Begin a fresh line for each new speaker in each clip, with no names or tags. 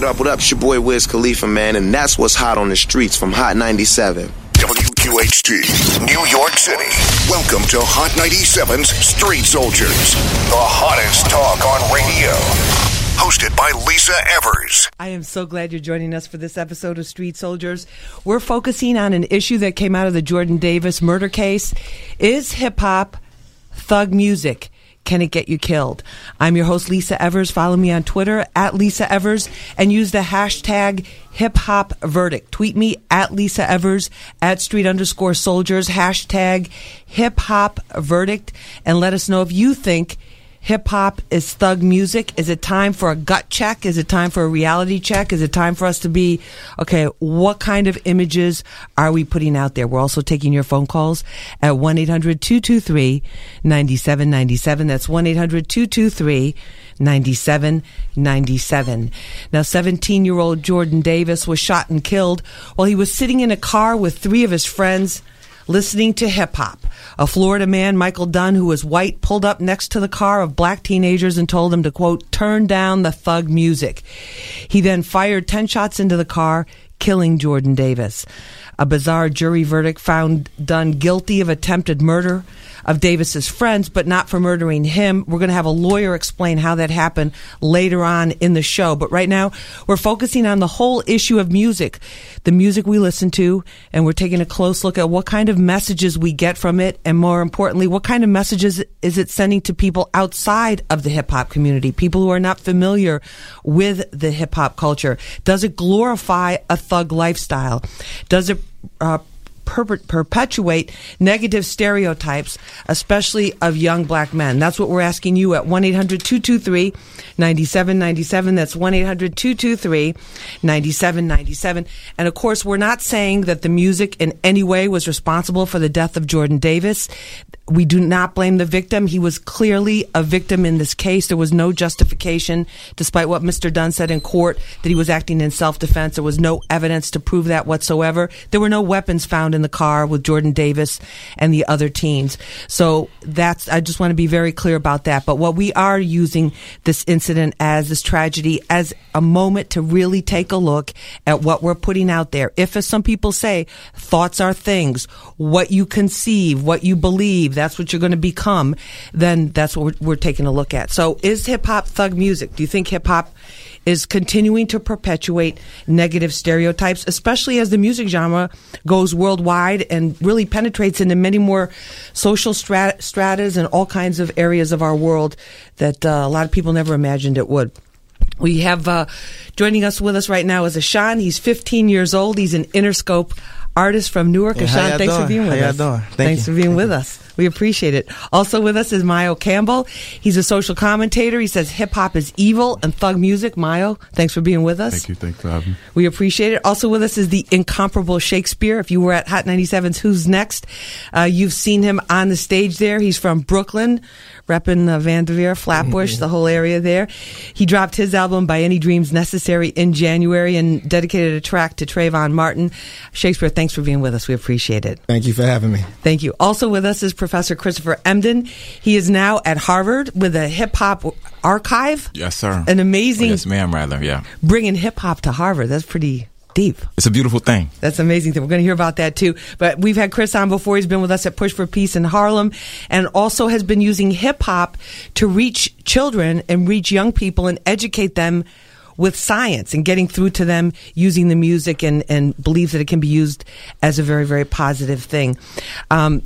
What up, what up? It's your boy Wiz Khalifa, man, and that's what's hot on the streets from Hot 97.
WQHT, New York City. Welcome to Hot 97's Street Soldiers, the hottest talk on radio. Hosted by Lisa Evers.
I am so glad you're joining us for this episode of Street Soldiers. We're focusing on an issue that came out of the Jordan Davis murder case. Is hip hop thug music? Can it get you killed? I'm your host, Lisa Evers. Follow me on Twitter at Lisa Evers and use the hashtag hip hop verdict. Tweet me at Lisa Evers at street underscore soldiers, hashtag hip hop verdict, and let us know if you think hip hop is thug music? Is it time for a gut check? Is it time for a reality check? Is it time for us to be, okay, what kind of images are we putting out there? We're also taking your phone calls at 1-800-223-9797. That's 1-800-223 9797. Now, 17 year old Jordan Davis was shot and killed while he was sitting in a car with three of his friends listening to hip hop. A Florida man, Michael Dunn, who was white, pulled up next to the car of black teenagers and told them to, quote, turn down the thug music. He then fired 10 shots into the car, killing Jordan Davis. A bizarre jury verdict found Dunn guilty of attempted murder of Davis's friends, but not for murdering him. We're going to have a lawyer explain how that happened later on in the show. But right now, we're focusing on the whole issue of music, the music we listen to, and we're taking a close look at what kind of messages we get from it, and more importantly, what kind of messages is it sending to people outside of the hip hop community, people who are not familiar with the hip hop culture. Does it glorify a thug lifestyle? Does it uh, per- perpetuate negative stereotypes, especially of young black men. That's what we're asking you at 1 800 223 9797. That's 1 800 223 9797. And of course, we're not saying that the music in any way was responsible for the death of Jordan Davis. We do not blame the victim. He was clearly a victim in this case. There was no justification, despite what Mr. Dunn said in court, that he was acting in self defense. There was no evidence to prove that whatsoever. There were no weapons found in the car with Jordan Davis and the other teens. So that's, I just want to be very clear about that. But what we are using this incident as this tragedy as a moment to really take a look at what we're putting out there. If, as some people say, thoughts are things, what you conceive, what you believe, that's what you're going to become, then that's what we're, we're taking a look at. So is hip hop thug music? Do you think hip hop is continuing to perpetuate negative stereotypes, especially as the music genre goes worldwide and really penetrates into many more social strat- stratas and all kinds of areas of our world that uh, a lot of people never imagined it would. We have uh, joining us with us right now is Ashan. He's 15 years old. He's an Interscope artist from Newark.
Yeah,
Ashan, thanks
doing?
for being with
how
us.
Doing? Thank
thanks
you.
for being with us. We appreciate it. Also with us is Mayo Campbell. He's a social commentator. He says hip hop is evil and thug music. Mayo, thanks for being with us.
Thank you. Thanks for having me.
We appreciate it. Also with us is the incomparable Shakespeare. If you were at Hot 97's Who's Next, uh, you've seen him on the stage there. He's from Brooklyn, repping uh, Vanderveer, Flatbush, the whole area there. He dropped his album By Any Dreams Necessary in January and dedicated a track to Trayvon Martin. Shakespeare, thanks for being with us. We appreciate it.
Thank you for having me.
Thank you. Also with us is Professor Christopher Emdin. He is now at Harvard with a hip hop archive.
Yes, sir.
An amazing,
Oh, yes, ma'am. Rather, yeah.
bringing hip hop to Harvard. That's pretty deep.
It's a beautiful thing.
That's amazing. Thing. We're going to hear about that too. But we've had Chris on before. He's been with us at Push for Peace in Harlem and also has been using hip hop to reach children and reach young people and educate them with science and getting through to them using the music and, and believes that it can be used as a very, very positive thing. Um,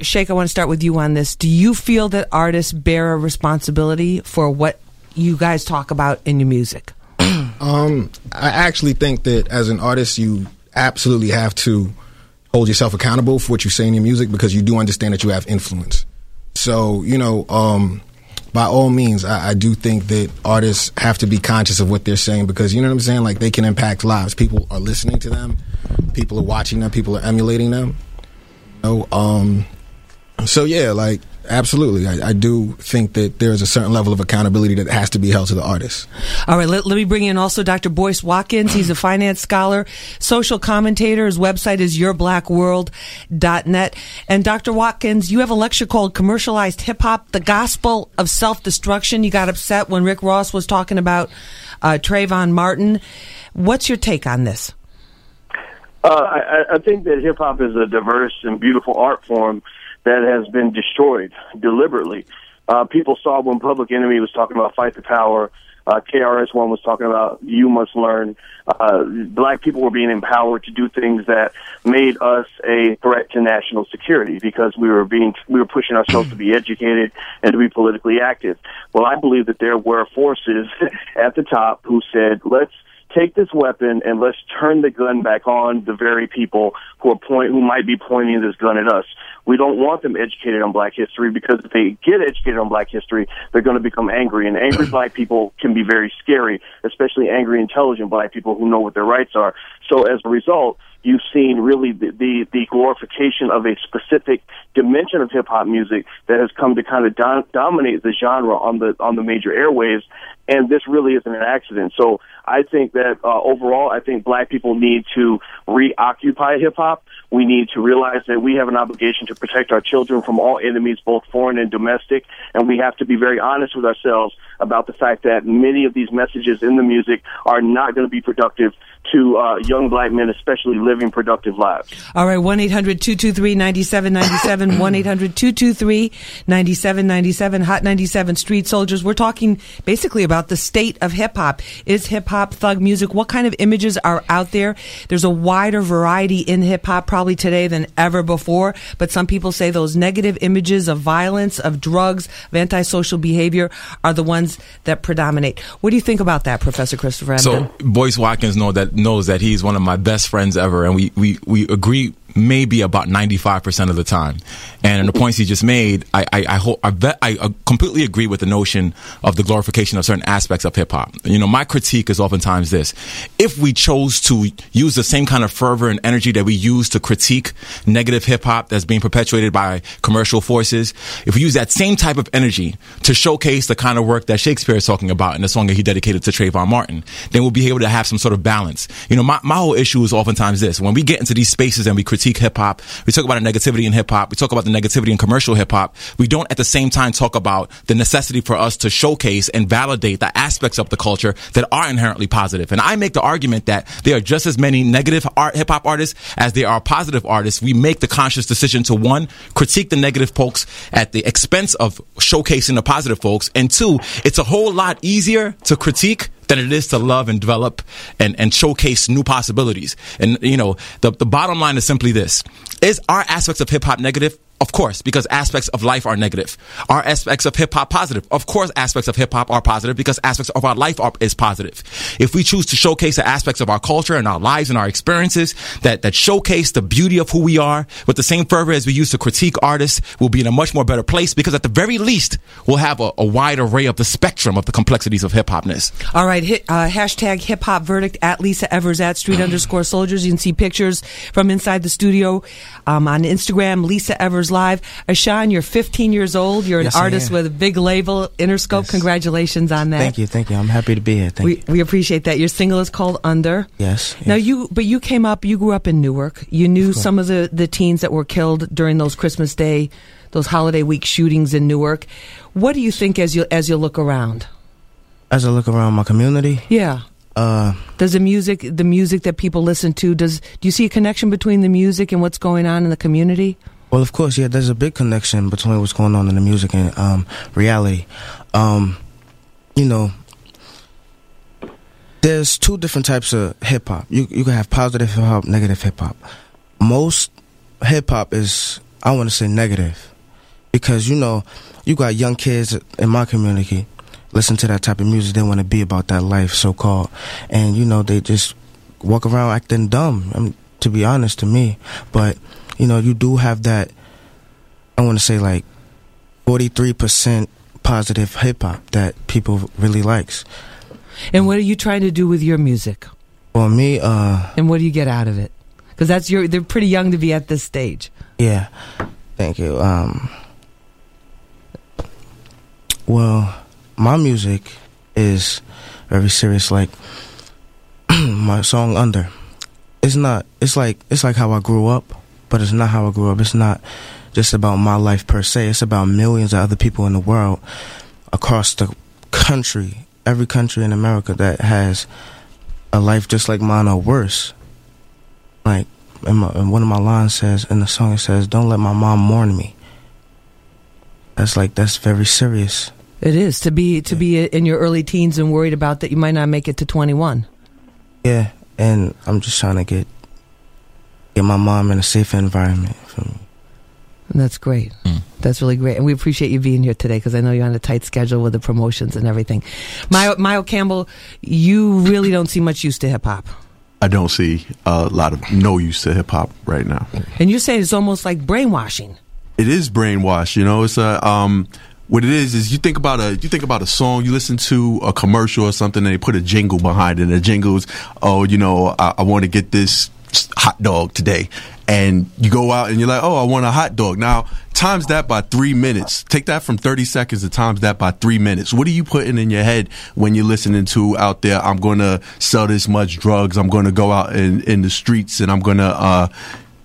Shake, I want to start with you on this. Do you feel that artists bear a responsibility for what you guys talk about in your music?
Um, I actually think that as an artist, you absolutely have to hold yourself accountable for what you say in your music because you do understand that you have influence. So, you know, um, by all means, I, I do think that artists have to be conscious of what they're saying because you know what I'm saying. Like they can impact lives. People are listening to them. People are watching them. People are emulating them. You know, um, so yeah, like Absolutely. I, I do think that there's a certain level of accountability that has to be held to the artist.
All right, let, let me bring in also Dr. Boyce Watkins. He's a finance scholar, social commentator. His website is yourblackworld.net. And Dr. Watkins, you have a lecture called Commercialized Hip Hop, the Gospel of Self Destruction. You got upset when Rick Ross was talking about uh, Trayvon Martin. What's your take on this?
Uh, I, I think that hip hop is a diverse and beautiful art form that has been destroyed deliberately. Uh, people saw when Public Enemy was talking about fight the power. Uh, KRS One was talking about you must learn. Uh, black people were being empowered to do things that made us a threat to national security because we were being we were pushing ourselves to be educated and to be politically active. Well, I believe that there were forces at the top who said, let's take this weapon and let's turn the gun back on the very people who are point who might be pointing this gun at us. We don't want them educated on black history because if they get educated on black history, they're going to become angry. And angry black people can be very scary, especially angry, intelligent black people who know what their rights are. So as a result, you've seen really the, the, the glorification of a specific dimension of hip hop music that has come to kind of do- dominate the genre on the on the major airwaves. And this really isn't an accident. So I think that uh, overall, I think black people need to reoccupy hip hop. We need to realize that we have an obligation to protect our children from all enemies, both foreign and domestic. And we have to be very honest with ourselves about the fact that many of these messages in the music are not going to be productive to uh, young black men, especially living productive lives.
All right, 1 800 223 9797, 1 800 223 9797, Hot 97 Street Soldiers. We're talking basically about the state of hip hop. Is hip hop thug music? What kind of images are out there? There's a wider variety in hip hop probably today than ever before, but some people say those negative images of violence, of drugs, of antisocial behavior are the ones that predominate. What do you think about that, Professor Christopher
So
Emdin?
Boyce Watkins know that knows that he's one of my best friends ever, and we we we agree maybe about 95% of the time. And in the points he just made, I, I, I, I, bet, I uh, completely agree with the notion of the glorification of certain aspects of hip hop. You know, my critique is oftentimes this. If we chose to use the same kind of fervor and energy that we use to critique negative hip hop that's being perpetuated by commercial forces, if we use that same type of energy to showcase the kind of work that Shakespeare is talking about in the song that he dedicated to Trayvon Martin, then we'll be able to have some sort of balance. You know, my, my whole issue is oftentimes this. When we get into these spaces and we critique hip hop, we talk about the negativity in hip hop, we talk about the negativity in commercial hip hop, we don't at the same time talk about the necessity for us to showcase and validate the aspects of the culture that are inherently positive. And I make the argument that there are just as many negative art, hip hop artists as there are positive artists. We make the conscious decision to one, critique the negative folks at the expense of showcasing the positive folks. And two, it's a whole lot easier to critique than it is to love and develop and, and showcase new possibilities. And, you know, the, the bottom line is simply this. Is our aspects of hip hop negative? Of course, because aspects of life are negative. Are aspects of hip hop positive? Of course, aspects of hip hop are positive because aspects of our life are, is positive. If we choose to showcase the aspects of our culture and our lives and our experiences that, that showcase the beauty of who we are with the same fervor as we use to critique artists, we'll be in a much more better place because at the very least, we'll have a, a wide array of the spectrum of the complexities of hip hopness.
All right, hit, uh, hashtag hip hop verdict at Lisa Evers at street underscore soldiers. You can see pictures from inside the studio um, on Instagram, Lisa Evers Live. Ashan, you're 15 years old. You're an
Yes,
artist with a big label, Interscope.
Yes.
Congratulations on that.
Thank you, thank you. I'm happy to be here. Thank
We,
you.
we appreciate that. Your single is called Under.
Yes.
Now you, but you came up. You grew up in Newark. You knew some of the the teens that were killed during those Christmas Day, those holiday week shootings in Newark. What do you think as you as you look around?
As I look around my community,
Yeah.
uh,
Does the music, the music that people listen to, does do you see a connection between the music and what's going on in the community?
Well, of course, yeah, there's a big connection between what's going on in the music and um, reality. Um, you know, there's two different types of hip hop. You you can have positive hip hop, negative hip hop. Most hip hop is I want to say negative because you know you got young kids in my community listen to that type of music. They want to be about that life, so called, and you know they just walk around acting dumb. I mean, to be honest, to me, but you know you do have that. I want to say like forty three percent positive hip hop that people really likes.
And what are you trying to do with your music?
For me, uh,
And what do you get out of it? Because that's your, they're pretty young to be at this stage.
yeah, thank you. Um, Well, my music is very serious. Like my song "Under," it's not. It's like it's like how I grew up, but it's not how I grew up. It's not just about my life per se. It's about millions of other people in the world, across the country, every country in America that has a life just like mine or worse. Like, and, my, and one of my lines says in the song, it says, "Don't let my mom mourn me." That's like that's very serious.
It is to be to be in your early teens and worried about that you might not make it to 21.
Yeah, and I'm just trying to get get my mom in a safe environment for me.
And that's great. That's really great. And we appreciate you being here today because I know you're on a tight schedule with the promotions and everything. Myo, Myo Campbell, you really don't see much use to hip hop.
I don't see a lot of no use to hip hop right now.
And you're saying it's almost like brainwashing.
It is brainwash, you know. It's a um, what it is is you think about a you think about a song, you listen to a commercial or something, and they put a jingle behind it. And the jingles, oh, you know, I, I want to get this hot dog today, and you go out and you're like, oh, I want a hot dog. Now times that by three minutes. Take that from 30 seconds to times that by three minutes. What are you putting in your head when you're listening to out there? I'm going to sell this much drugs. I'm going to go out in, in the streets and I'm going to, uh,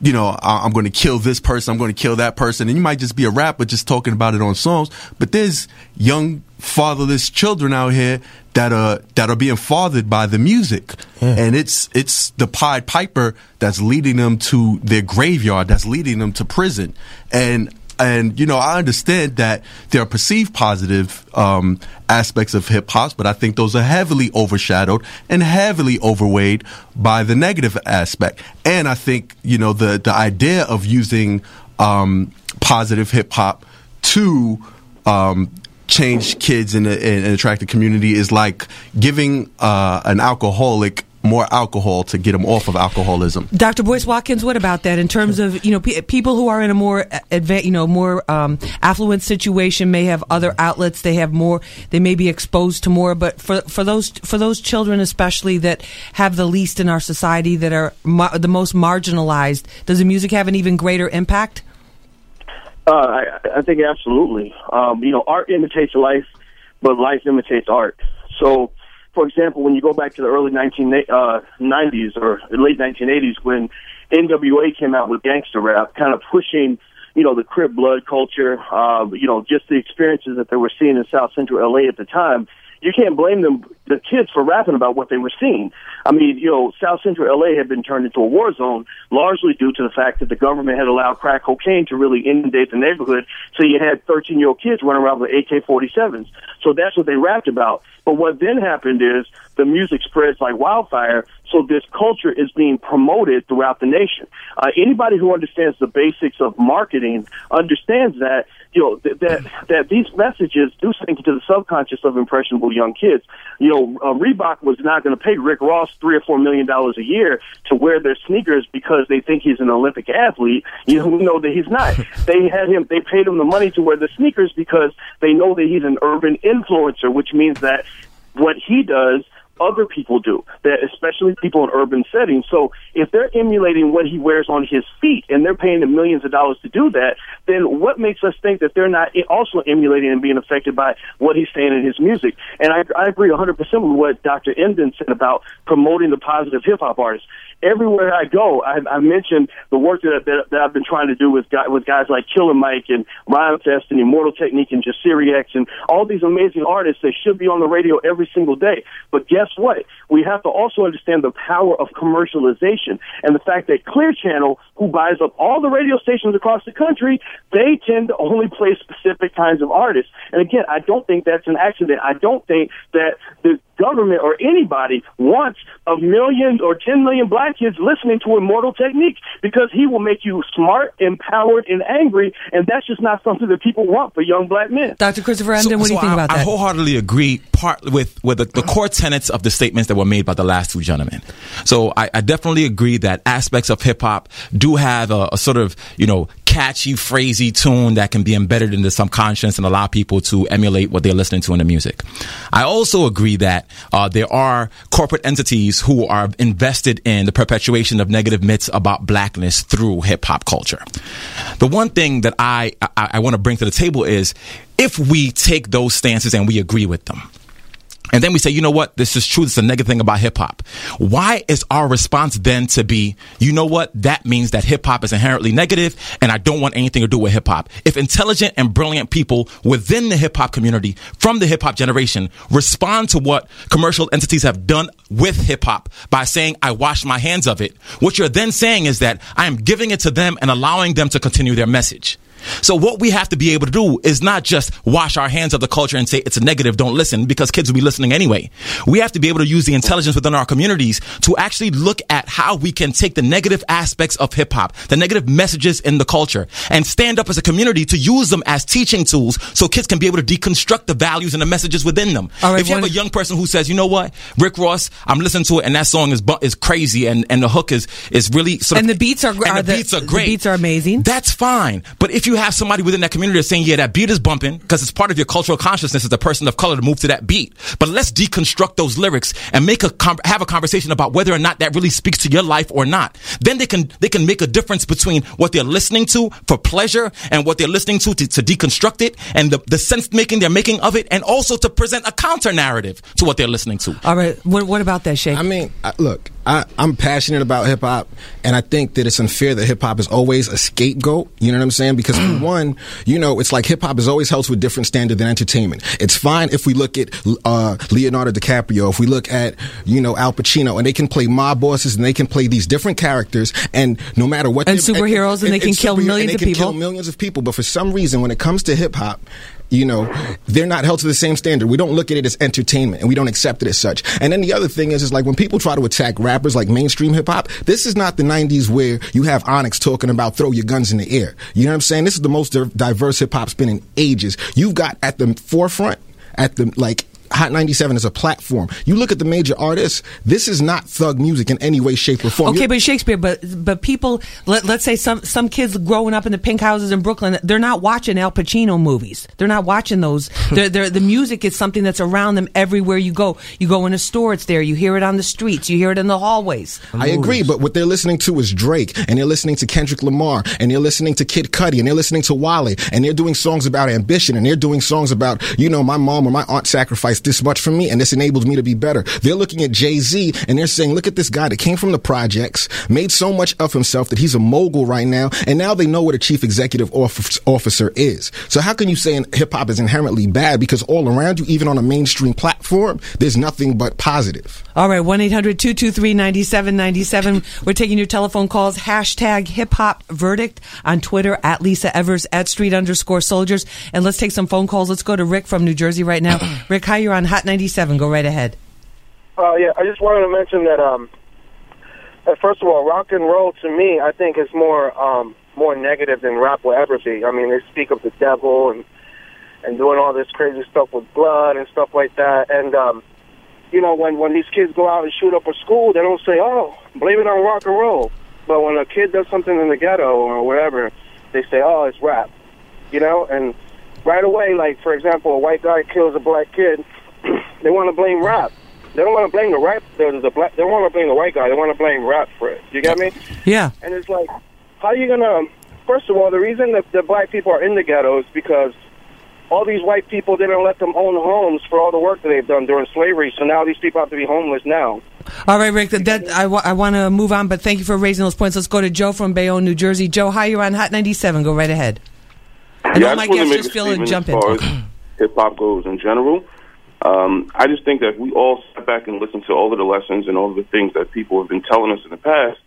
you know, I'm going to kill this person. I'm going to kill that person. And you might just be a rapper just talking about it on songs. But there's young fatherless children out here that are that are being fathered by the music, and it's it's the Pied Piper that's leading them to their graveyard, that's leading them to prison, and. And you know, I understand that there are perceived positive um, aspects of hip hop, but I think those are heavily overshadowed and heavily overweighed by the negative aspect. And I think you know the the idea of using um, positive hip hop to um, change kids and, and attract the community is like giving uh, an alcoholic more alcohol to get them off of alcoholism.
Dr. Boyce Watkins, what about that in terms of you know pe- people who are in a more adva- you know more um, affluent situation may have other outlets they have more they may be exposed to more but for for those for those children especially that have the least in our society that are ma- the most marginalized does the music have an even greater impact?
Uh, I, I think absolutely. Um, you know, art imitates life, but life imitates art. So, for example, when you go back to the early 1990s uh, 90s or late 1980s, when NWA came out with gangster rap, kind of pushing, you know, the Crip blood culture, uh, you know, just the experiences that they were seeing in South Central LA at the time. You can't blame them, the kids, for rapping about what they were seeing. I mean, you know, South Central LA had been turned into a war zone largely due to the fact that the government had allowed crack cocaine to really inundate the neighborhood. So you had 13 year old kids running around with AK 47s. So that's what they rapped about. But what then happened is the music spreads like wildfire. So this culture is being promoted throughout the nation. Uh, anybody who understands the basics of marketing understands that you know th- that that these messages do sink into the subconscious of impressionable young kids. You know, uh, Reebok was not going to pay Rick Ross three or four million dollars a year to wear their sneakers because they think he's an Olympic athlete. You know, we know that he's not. They had him. They paid him the money to wear the sneakers because they know that he's an urban influencer, which means that what he does other people do, that especially people in urban settings. So if they're emulating what he wears on his feet and they're paying him millions of dollars to do that, then what makes us think that they're not also emulating and being affected by what he's saying in his music? And I, I agree 100% with what Dr. Emdin said about promoting the positive hip hop artists. Everywhere I go, I, I mentioned the work that, that, that I've been trying to do with guys, with guys like Killer Mike and Rhymefest and Immortal Technique and Jasiri X and all these amazing artists. They should be on the radio every single day. But guess what? We have to also understand the power of commercialization and the fact that Clear Channel, who buys up all the radio stations across the country, they tend to only play specific kinds of artists. And again, I don't think that's an accident. I don't think that the government or anybody wants a million or 10 million black kids listening to Immortal Technique because he will make you smart, empowered, and angry. And that's just not something that people want for young black men.
Dr. Christopher Emdin,
So-
what do you
so
think
I,
about that?
I wholeheartedly agree part with with the, the core tenets of the statements that were made by the last two gentlemen. So I, I definitely agree that aspects of hip hop do have a, a sort of you know catchy, phrasy tune that can be embedded in the subconscious and allow people to emulate what they're listening to in the music. I also agree that uh, there are corporate entities who are invested in the perpetuation of negative myths about blackness through hip hop culture. The one thing that I I, I want to bring to the table is if we take those stances and we agree with them, and then we say, you know what? This is true. This is a negative thing about hip hop. Why is our response then to be, you know what? That means that hip hop is inherently negative and I don't want anything to do with hip hop. If intelligent and brilliant people within the hip hop community from the hip hop generation respond to what commercial entities have done with hip hop by saying, I wash my hands of it, what you're then saying is that I am giving it to them and allowing them to continue their message. So what we have to be able to do is not just wash our hands of the culture and say it's a negative, don't listen, because kids will be listening anyway. We have to be able to use the intelligence within our communities to actually look at how we can take the negative aspects of hip hop, the negative messages in the culture, and stand up as a community to use them as teaching tools so kids can be able to deconstruct the values and the messages within them.
Right,
if you have a young person who says, you know what, Rick Ross, I'm listening to it and that song is bu- is crazy and, and the hook is is really sort
And
of,
the beats are-
and
are
the
the-
beats are
the
great.
beats are amazing.
That's fine. But if you have somebody within that community that's saying, yeah, that beat is bumping because it's part of your cultural consciousness as a person of color to move to that beat. But let's deconstruct those lyrics and make a com- have a conversation about whether or not that really speaks to your life or not. Then they can they can make a difference between what they're listening to for pleasure and what they're listening to to, to deconstruct it and the, the sense making they're making of it and also to present a counter narrative to what they're listening to.
All right. What, what about that, Shay?
I mean, look, I, I'm passionate about hip hop, and I think that it's unfair that hip hop is always a scapegoat. You know what I'm saying? Because for one, you know, it's like hip hop is always held to a different standard than entertainment. It's fine if we look at uh, Leonardo DiCaprio, if we look at you know Al Pacino, and they can play mob bosses and they can play these different characters, and no matter what,
And superheroes, and they can kill millions
and
of
can
people.
Kill millions of people, but for some reason, when it comes to hip hop, you know, they're not held to the same standard. We don't look at it as entertainment, and we don't accept it as such. And then the other thing is, is like when people try to attack rappers like mainstream hip hop, this is not the '90s where you have Onyx talking about throw your guns in the air. You know what I'm saying? This is the most diverse hip hop's been in ages. You've got at the forefront, at the like. Hot 97 is a platform. You look at the major artists, this is not thug music in any way, shape, or form.
Okay,
You-
but Shakespeare, but but people, let, let's say some some kids growing up in the pink houses in Brooklyn, they're not watching Al Pacino movies. They're not watching those. they're, they're, the music is something that's around them everywhere you go. You go in a store, it's there. You hear it on the streets. You hear it in the hallways.
I agree, but what they're listening to is Drake, and they're listening to Kendrick Lamar, and they're listening to Kid Cudi, and they're listening to Wale, and they're doing songs about ambition, and they're doing songs about, you know, my mom or my aunt sacrificed this much for me, and this enabled me to be better. They're looking at Jay Z, and they're saying, look at this guy that came from the projects, made so much of himself that he's a mogul right now, and now they know what a chief executive officer is. So how can you say hip hop is inherently bad? Because all around you, even on a mainstream platform, there's nothing but positive.
All right, 1 800 223 9797. We're taking your telephone calls. Hashtag hip hop verdict on Twitter at Lisa Evers at street underscore soldiers. And let's take some phone calls. Let's go to Rick from New Jersey right now. Rick, hi, you're on Hot 97. Go right ahead.
Uh, yeah, I just wanted to mention that. Um, that first of all, rock and roll to me, I think is more um, more negative than rap will ever be. I mean, they speak of the devil and and doing all this crazy stuff with blood and stuff like that. And um, you know, when when these kids go out and shoot up a school, they don't say, "Oh, blame it on rock and roll." But when a kid does something in the ghetto or wherever, they say, "Oh, it's rap," you know. And right away, like for example, a white guy kills a black kid, they want to blame rap. They don't want to blame the rap. The, the black. They don't want to blame the white guy. They want to blame rap for it. You get me?
Yeah.
And it's like, how are you gonna? First of all, the reason that the black people are in the ghetto is because all these white people didn't let them own homes for all the work that they've done during slavery. So now these people have to be homeless now.
All right, Rick. That, that I, I want to move on, but thank you for raising those points. Let's go to Joe from Bayonne, New Jersey. Joe, hi, you're on Hot 97. Go right ahead. I know
Yeah,
my
just
guests just feel to
statement
jump in.
far hip hop goes in general. Um, I just think that we all step back and listen to all of the lessons and all of the things that people have been telling us in the past,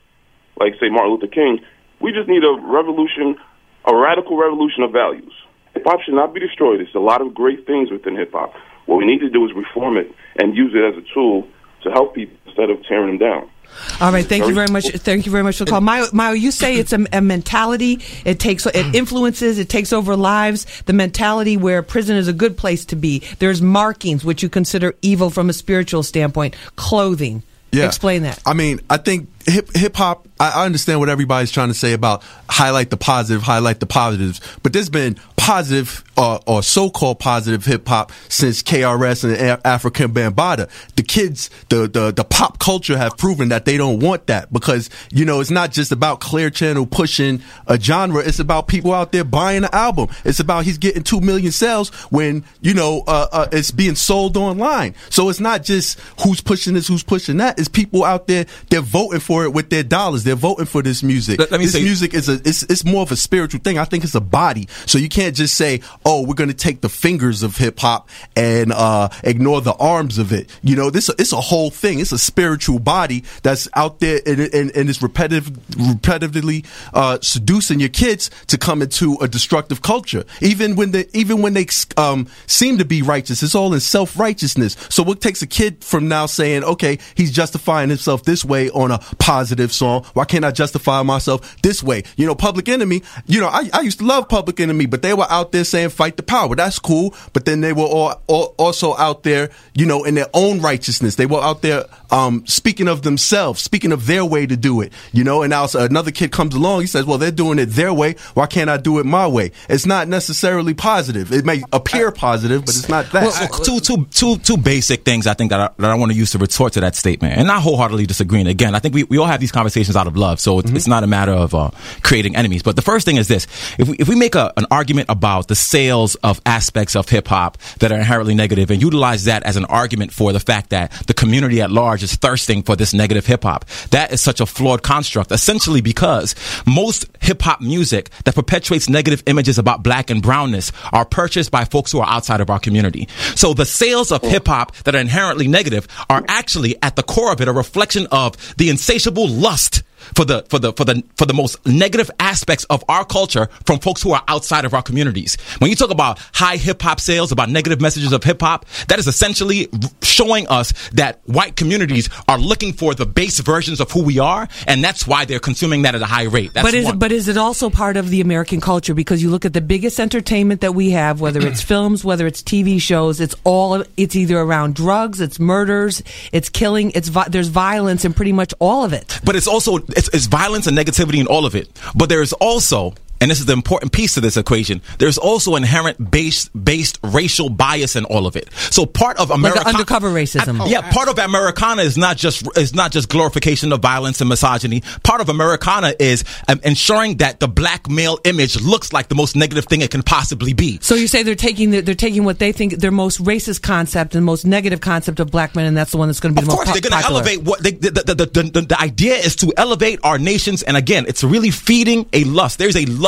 like say Martin Luther King, we just need a revolution, a radical revolution of values. Hip hop should not be destroyed. There's a lot of great things within hip hop. What we need to do is reform it and use it as a tool to help people instead of tearing them down.
All right, thank you very much. Thank you very much for the call, Mayo. Mayo you say it's a, a mentality. It takes, it influences, it takes over lives. The mentality where prison is a good place to be. There's markings which you consider evil from a spiritual standpoint. Clothing.
Yeah.
Explain that.
I mean, I think hip hip hop. I I understand what everybody's trying to say about highlight the positive, highlight the positives, but there's been positive uh, or so-called positive hip hop since KRS and Afrika Bambaataa. The kids, the, the the pop culture have proven that they don't want that because you know it's not just about Clear Channel pushing a genre. It's about people out there buying an album. It's about he's getting two million sales when you know uh, uh, it's being sold online. So it's not just who's pushing this, who's pushing that. It's people out there. They're voting for it with their dollars. They're voting for this music.
Let- let me
this
say-
music is a it's, it's more of a spiritual thing. I think it's a body. So you can't just say, "Oh, we're going to take the fingers of hip hop and uh, ignore the arms of it." You know, this it's a whole thing. It's a spiritual body that's out there and, and, and it's repetitive, repetitively uh, seducing your kids to come into a destructive culture. Even when they even when they um, seem to be righteous, it's all in self righteousness. So what takes a kid from now saying, "Okay, he's justifying himself this way on a positive song. Why can't I justify myself this way?" You know, Public Enemy. You know, I, I used to love Public Enemy, but they were out there saying fight the power. That's cool. But then they were all, all also out there, you know, in their own righteousness. They were out there um, speaking of themselves, speaking of their way to do it. You know, and now another kid comes along. He says, "Well, they're doing it their way. Why can't I do it my way?" It's not necessarily positive. It may appear positive, but it's not that.
Well, two, two, two, two basic things I think that I, that I want to use to retort to that statement, and not wholeheartedly disagreeing. Again, I think we, we all have these conversations out of love, so it's, it's not a matter of uh, creating enemies. But the first thing is this: if we, if we make a, an argument about the sales of aspects of hip hop that are inherently negative, and utilize that as an argument for the fact that the community at large is thirsting for this negative hip hop, that is such a flawed construct. Essentially, because most hip hop music that perpetuates negative images about black and brownness are purchased by folks who are outside of our community. So the sales of hip hop that are inherently negative are actually at the core of it a reflection of the insatiable lust for the for the for the for the most negative aspects of our culture from folks who are outside of our communities. When you talk about high hip hop sales, about negative messages of hip hop, that is essentially showing us that white communities are looking for the base versions of who we are, and that's why they're consuming that at a high rate. That's
but is
one.
but is it also part of the American culture? Because you look at the biggest entertainment that we have, whether it's films, whether it's TV shows, it's all it's either around drugs, it's murders, it's killing, it's there's violence in pretty much all of it.
but it's also it's, it's violence and negativity in all of it. But there is also and this is the important piece to this equation. There's also inherent base based racial bias in all of it. So part of
Like
America,
the undercover racism.
yeah, part of Americana is not just is not just glorification of violence and misogyny. Part of Americana is um, ensuring that the black male image looks like the most negative thing it can possibly be.
So you say they're taking the, they're taking what they think their most racist concept and most negative concept of black men, and that's the one that's going to be
Of
the
course,
most
they're going to elevate what they, the, the, the, the, the idea is to elevate our nations. And again, it's really feeding a lust. There's a lust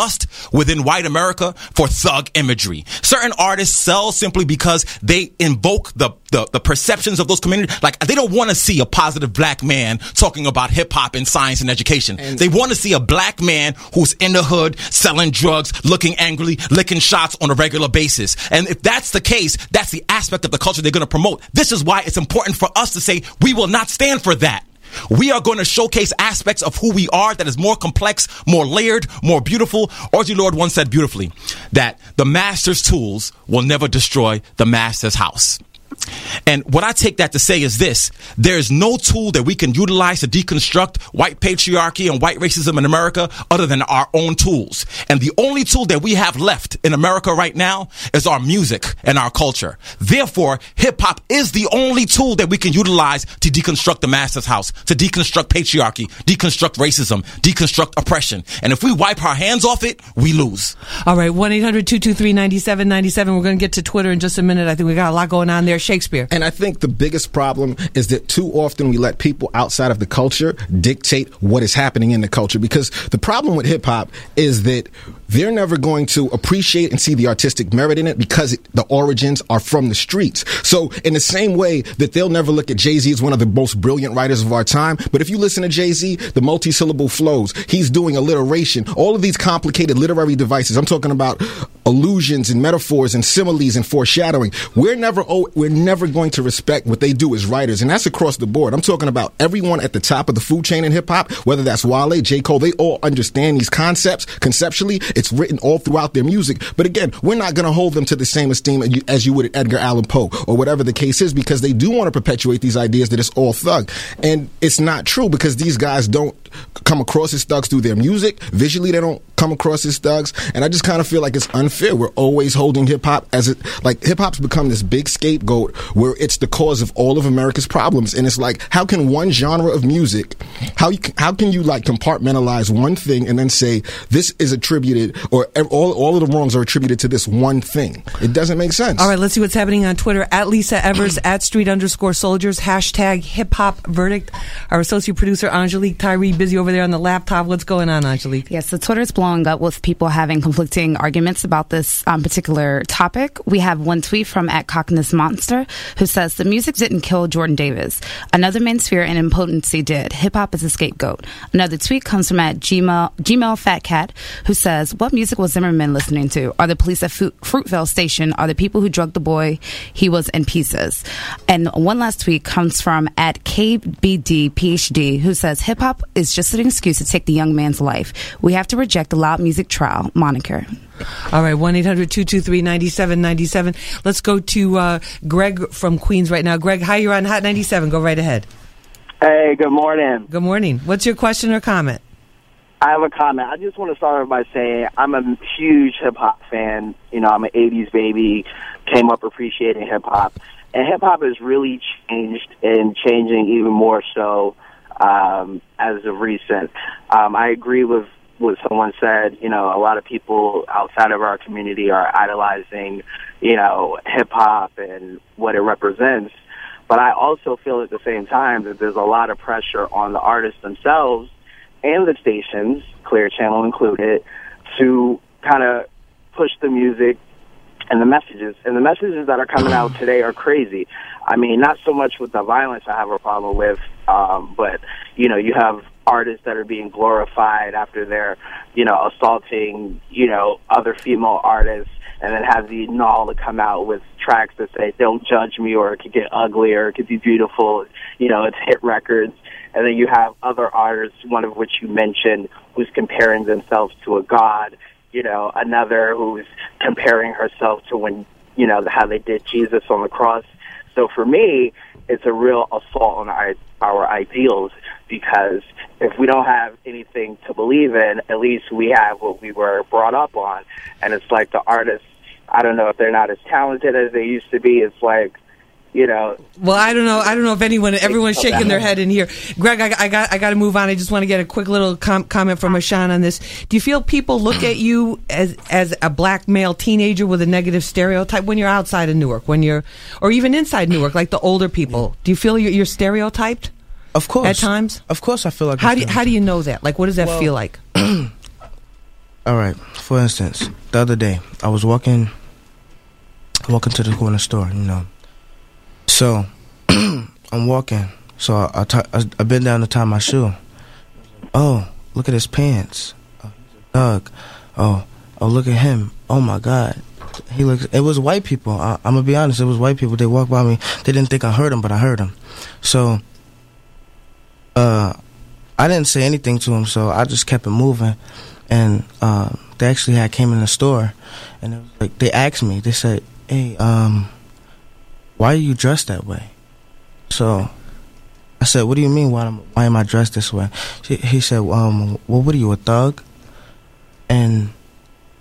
within white America for thug imagery. Certain artists sell simply because they invoke the, the, the perceptions of those communities. Like, they don't want to see a positive black man talking about hip hop and science and education. they want to see a black man who's in the hood, selling drugs, looking angrily, licking shots on a regular basis. And if that's the case, that's the aspect of the culture they're going to promote. This is why it's important for us to say we will not stand for that. We are going to showcase aspects of who we are that is more complex, more layered, more beautiful. Audre Lorde once said beautifully that the master's tools will never destroy the master's house. And what I take that to say is this there is no tool that we can utilize to deconstruct white patriarchy and white racism in America other than our own tools. And the only tool that we have left in America right now is our music and our culture. Therefore, hip hop is the only tool that we can utilize to deconstruct the master's house, to deconstruct patriarchy, deconstruct racism, deconstruct oppression. And if we wipe our hands off it, we lose.
All right, one 223 9797 We're going to get to Twitter in just a minute. I think we got a lot going on there. Shakespeare.
And I think the biggest problem is that too often we let people outside of the culture dictate what is happening in the culture. Because the problem with hip hop is that they're never going to appreciate and see the artistic merit in it because it, the origins are from the streets. So, in the same way that they'll never look at Jay Z as one of the most brilliant writers of our time, but if you listen to Jay Z, the multi-syllable flows, he's doing alliteration, all of these complicated literary devices. I'm talking about allusions and metaphors and similes and foreshadowing. We're never oh, we're never going to respect what they do as writers, and that's across the board. I'm talking about everyone at the top of the food chain in hip hop, whether that's Wale, J. Cole, they all understand these concepts conceptually. Written all throughout their music. But again, we're not going to hold them to the same esteem as you, as you would at Edgar Allan Poe or whatever the case is, because they do want to perpetuate these ideas that it's all thug, and it's not true because these guys don't come across as thugs through their music. Visually, they don't come across as thugs, and I just kind of feel like it's unfair. We're always holding hip hop as it like hip hop's become this big scapegoat where it's the cause of all of America's problems, and it's like how can one genre of music, how you how can you like compartmentalize one thing and then say this is attributed or all all of the wrongs are attributed to this one thing? It doesn't make sense.
All right, let's see what's happening on Twitter at Lisa Evers at Street underscore Soldiers hashtag Hip Hop Verdict. Our associate producer Angelique Tyree busy over there on the laptop. What's going on, Angelique?
Yes, so Twitter's blowing up with people having conflicting arguments about this um, particular topic. We have one tweet from at Cockness Monster who says the music didn't kill Jordan Davis. Another man's fear and impotency did. Hip hop is a scapegoat. Another tweet comes from at Gmail, Gmail Fat Cat who says, What music was Zimmerman listening to? Are the police at Fu- Fruitvale Station? Are the people who drugged the boy? He was in pieces. And one last tweet comes from at KBD PhD who says, Hip hop is just an excuse to take the young man's life. We have to reject the loud music trial moniker.
All right, 1 800 223 9797. Let's go to uh, Greg from Queens right now. Greg, hi, you're on Hot 97. Go right ahead.
Hey, good morning.
Good morning. What's your question or comment?
I have a comment. I just want to start off by saying I'm a huge hip hop fan. You know, I'm an 80s baby, came up appreciating hip hop. And hip hop has really changed and changing even more so um, as of recent. Um, I agree with what someone said. You know, a lot of people outside of our community are idolizing, you know, hip hop and what it represents. But I also feel at the same time that there's a lot of pressure on the artists themselves and the stations, Clear Channel included, to kind of push the music and the messages. And the messages that are coming out today are crazy. I mean, not so much with the violence I have a problem with, um, but, you know, you have artists that are being glorified after they're, you know, assaulting, you know, other female artists and then have the null to come out with tracks that say "Don't judge me" or "It could get ugly" or "It could be beautiful." You know, it's hit records, and then you have other artists, one of which you mentioned, who's comparing themselves to a god. You know, another who's comparing herself to when you know how they did Jesus on the cross. So for me, it's a real assault on our, our ideals because if we don't have anything to believe in, at least we have what we were brought up on. And it's like the artists, I don't know if they're not as talented as they used to be. It's like, you know.
Well, I don't know. I don't know if anyone, everyone's shaking their head in here. Greg, I, I got, I got to move on. I just want to get a quick little com- comment from Ashan on this. Do you feel people look at you as as a black male teenager with a negative stereotype when you're outside of Newark, when you're, or even inside Newark, like the older people? Do you feel you're, you're stereotyped?
Of course.
At times?
Of course, I feel like.
How do you, how do you know that? Like, what does that
Well-
feel like?
All right. For instance, the other day I was walking, walking to the corner store. You know, so I'm walking. So I, I, t- I bend down to tie my shoe. Oh, look at his pants. Oh, thug. Oh, oh, look at him. Oh my God. He looks. It was white people. I, I'm gonna be honest. It was white people. They walked by me. They didn't think I heard them, but I heard them. So, uh, I didn't say anything to him. So I just kept it moving and uh, they actually had came in the store, and it was like they asked me. They said, "Hey, um, why are you dressed that way?" So I said, "What do you mean? Why am, why am I dressed this way?" He, he said, "Um, well, what are you a thug?" And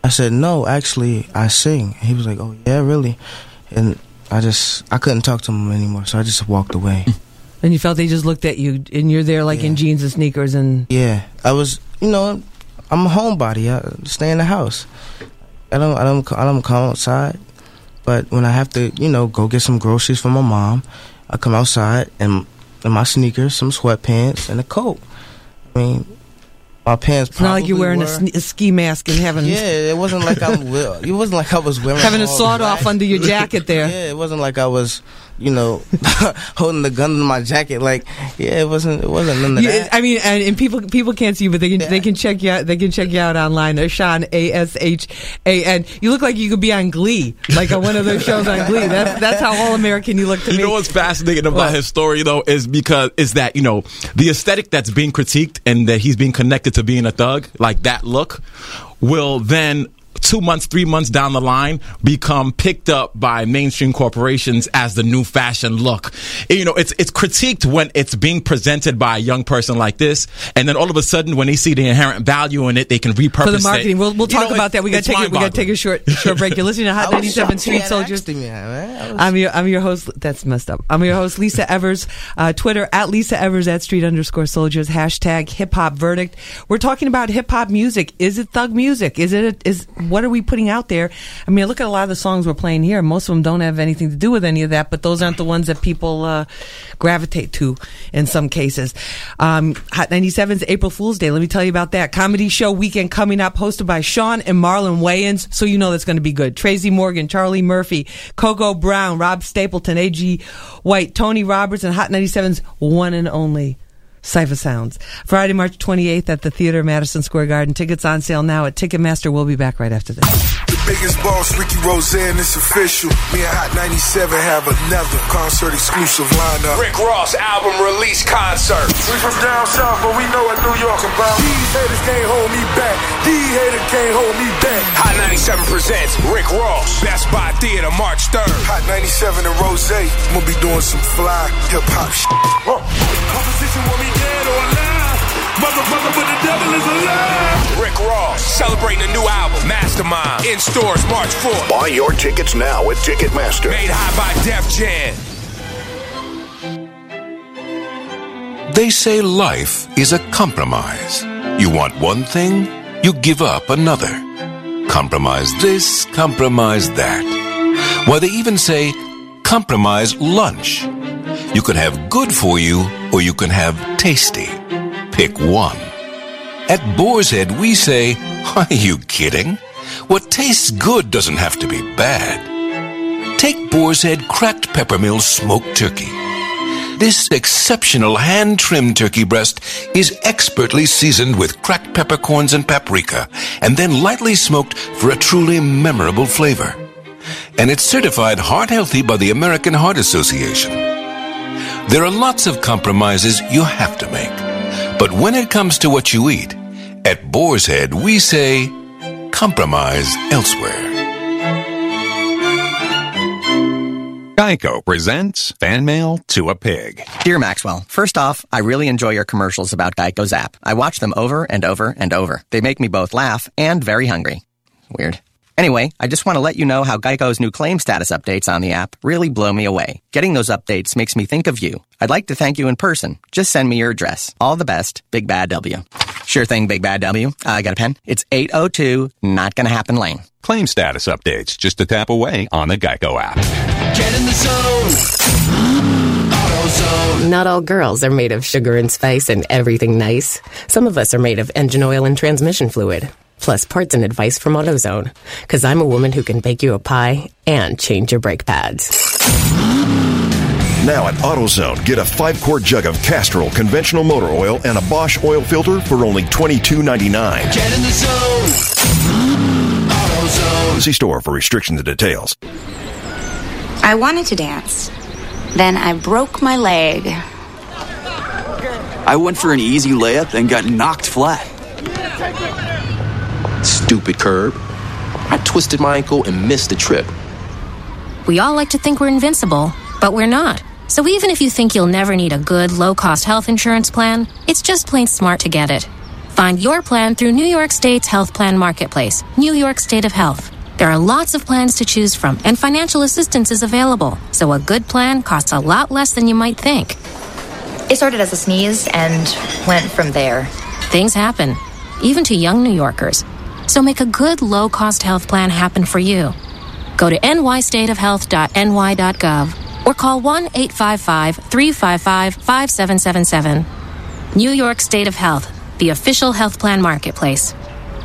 I said, "No, actually, I sing." He was like, "Oh yeah, really?" And I just I couldn't talk to him anymore, so I just walked away.
And you felt they just looked at you, and you're there like in jeans and sneakers, and
Yeah, I was. You know, I'm a homebody. I stay in the house. I don't. I don't. I don't come outside. But when I have to, you know, go get some groceries for my mom, I come outside and in my sneakers, some sweatpants, and a coat. I mean, my pants.
it's not like you're
probably
wearing a,
were-
sne- a ski mask and having
Yeah, it wasn't like I'm. It wasn't like I was wearing
having a sawed off under your jacket there.
Yeah, it wasn't like I was, you know, holding the gun in my jacket. Like, yeah, it wasn't. It wasn't none of
Yeah,
that.
I mean, and, and people people can't see you, but they can they can check you out. They can check you out online. Ashan A S H A N. You look like you could be on Glee, like on one of those shows on Glee. That's that's how all American you look to
You
me.
know what's fascinating about
What?
his story though is because is that you know the aesthetic that's being critiqued and that he's being connected to being a thug, like that look, will then two months, three months down the line, become picked up by mainstream corporations as the new fashion look. You know, it's it's critiqued when it's being presented by a young person like this, and then all of a sudden, when they see the inherent value in it, they can repurpose
For the marketing,
it.
we'll, we'll talk
know,
about that. We got to take it. We got to take a short short break. You're listening to Hot 97 Street Soldiers.
me. I was-
I'm your I'm your host. That's messed up. I'm your host, Lisa Evers. Uh, Twitter at Lisa Evers at Street underscore Soldiers. Hashtag Hip Hop Verdict. We're talking about hip hop music. Is it thug music? Is it a, is what are we putting out there? I mean, look at a lot of the songs we're playing here. Most of them don't have anything to do with any of that, but those aren't the ones that people uh, gravitate to in some cases. Um, Hot 97's April Fool's Day. Let me tell you about that comedy show weekend coming up, hosted by Sean and Marlon Wayans. So you know that's going to be good. Tracy Morgan, Charlie Murphy, Coco Brown, Rob Stapleton, A.G. White, Tony Roberts, and Hot 97's one and only Cipha Sounds. Friday, March 28th at the Theater, Madison Square Garden. Tickets on sale now at Ticketmaster. We'll be back right after this.
The biggest boss, Ricky Rozay, it's official. Me and Hot 97 have another concert exclusive lineup.
Rick Ross album release concert.
We from down south, but we know what New York about. These haters can't hold me back. These haters can't hold me back.
Hot 97 presents Rick Ross. Best Buy Theater March 3rd.
Hot 97 and Rose. I'm gonna be doing some fly hip hop shit. Composition want me dead or alive. Motherfucker, but the devil is alive.
Rick Ross celebrating a new album, Mastermind, in stores March 4th.
Buy your tickets now at Ticketmaster.
Made high by Def Jam.
They say life is a compromise. You want one thing, you give up another. Compromise this, compromise that. Why, they even say compromise lunch. You can have good for you, or you can have tasty. Pick one. At Boar's Head, we say, Are you kidding? What tastes good doesn't have to be bad. Take Boar's Head Cracked Peppermill Smoked Turkey. This exceptional hand trimmed turkey breast is expertly seasoned with cracked peppercorns and paprika, and then lightly smoked for a truly memorable flavor. And it's certified heart healthy by the American Heart Association. There are lots of compromises you have to make. But when it comes to what you eat, at Boar's Head, we say compromise elsewhere.
Geico presents Fan Mail to a Pig.
Dear Maxwell, first off, I really enjoy your commercials about Geico's app. I watch them over and over and over. They make me both laugh and very hungry. Weird. Anyway, I just want to let you know how Geico's new claim status updates on the app really blow me away. Getting those updates makes me think of you. I'd like to thank you in person. Just send me your address. All the best, Big Bad W. Sure thing, Big Bad W. Uh, I got a pen. It's 802 Not Gonna Happen Lane.
Claim status updates just a tap away on the Geico app.
Get in the zone. AutoZone.
Not all girls are made of sugar and spice and everything nice. Some of us are made of engine oil and transmission fluid. Plus parts and advice from AutoZone. Cause I'm a woman who can bake you a pie and change your brake pads.
Now at AutoZone, get a 5 quart jug of Castrol conventional motor oil and a Bosch oil filter for only $22.99.
Get in the zone. AutoZone.
See store for restrictions and details.
I wanted to dance. Then I broke my leg.
I went for an easy layup and got knocked flat.
Stupid curb. I twisted my ankle and missed the trip.
We all like to think we're invincible, but we're not. So even if you think you'll never need a good, low cost health insurance plan, it's just plain smart to get it. Find your plan through New York State's Health Plan Marketplace, New York State of Health. There are lots of plans to choose from, and financial assistance is available, so a good plan costs a lot less than you might think.
It started as a sneeze and went from there.
Things happen, even to young New Yorkers. So make a good low cost health plan happen for you. Go to nystateofhealth.ny.gov or call 1 855 355 5777. New York State of Health, the official health plan marketplace.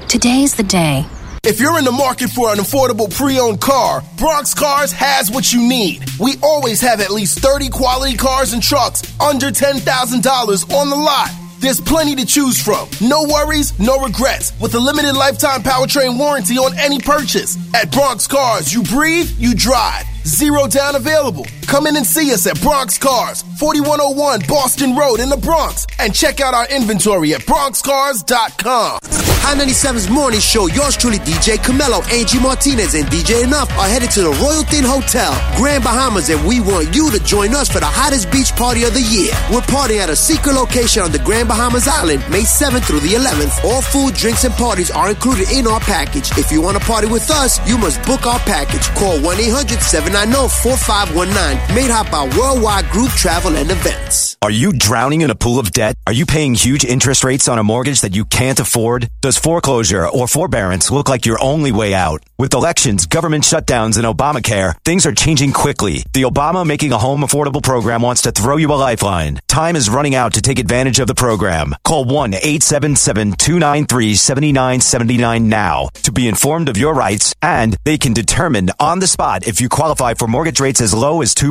Today's the day.
If you're in the market for an affordable pre owned car, Bronx Cars has what you need. We always have at least 30 quality cars and trucks under $10,000 on the lot. There's plenty to choose from. No worries, no regrets. With a limited lifetime powertrain warranty on any purchase. At Bronx Cars, you breathe, you drive. Zero down available. Come in and see us at Bronx Cars, 4101 Boston Road in the Bronx. And check out our inventory at bronxcars.com.
High 97's morning show, yours truly, DJ Camilo, Angie Martinez, and DJ Enuff are headed to the Royalton Hotel, Grand Bahamas, and we want you to join us for the hottest beach party of the year. We're partying at a secret location on the Grand Bahamas Island, May 7th through the 11th. All food, drinks, and parties are included in our package. If you want to party with us, you must book our package. Call 1 800 790 4519. Made hot by Worldwide Group Travel and Events.
Are you drowning in a pool of debt? Are you paying huge interest rates on a mortgage that you can't afford? Does foreclosure or forbearance look like your only way out? With elections, government shutdowns, and Obamacare, things are changing quickly. The Obama Making a Home Affordable program wants to throw you a lifeline. Time is running out to take advantage of the program. Call 1 877 293 7979 now to be informed of your rights and they can determine on the spot if you qualify for mortgage rates as low as 2%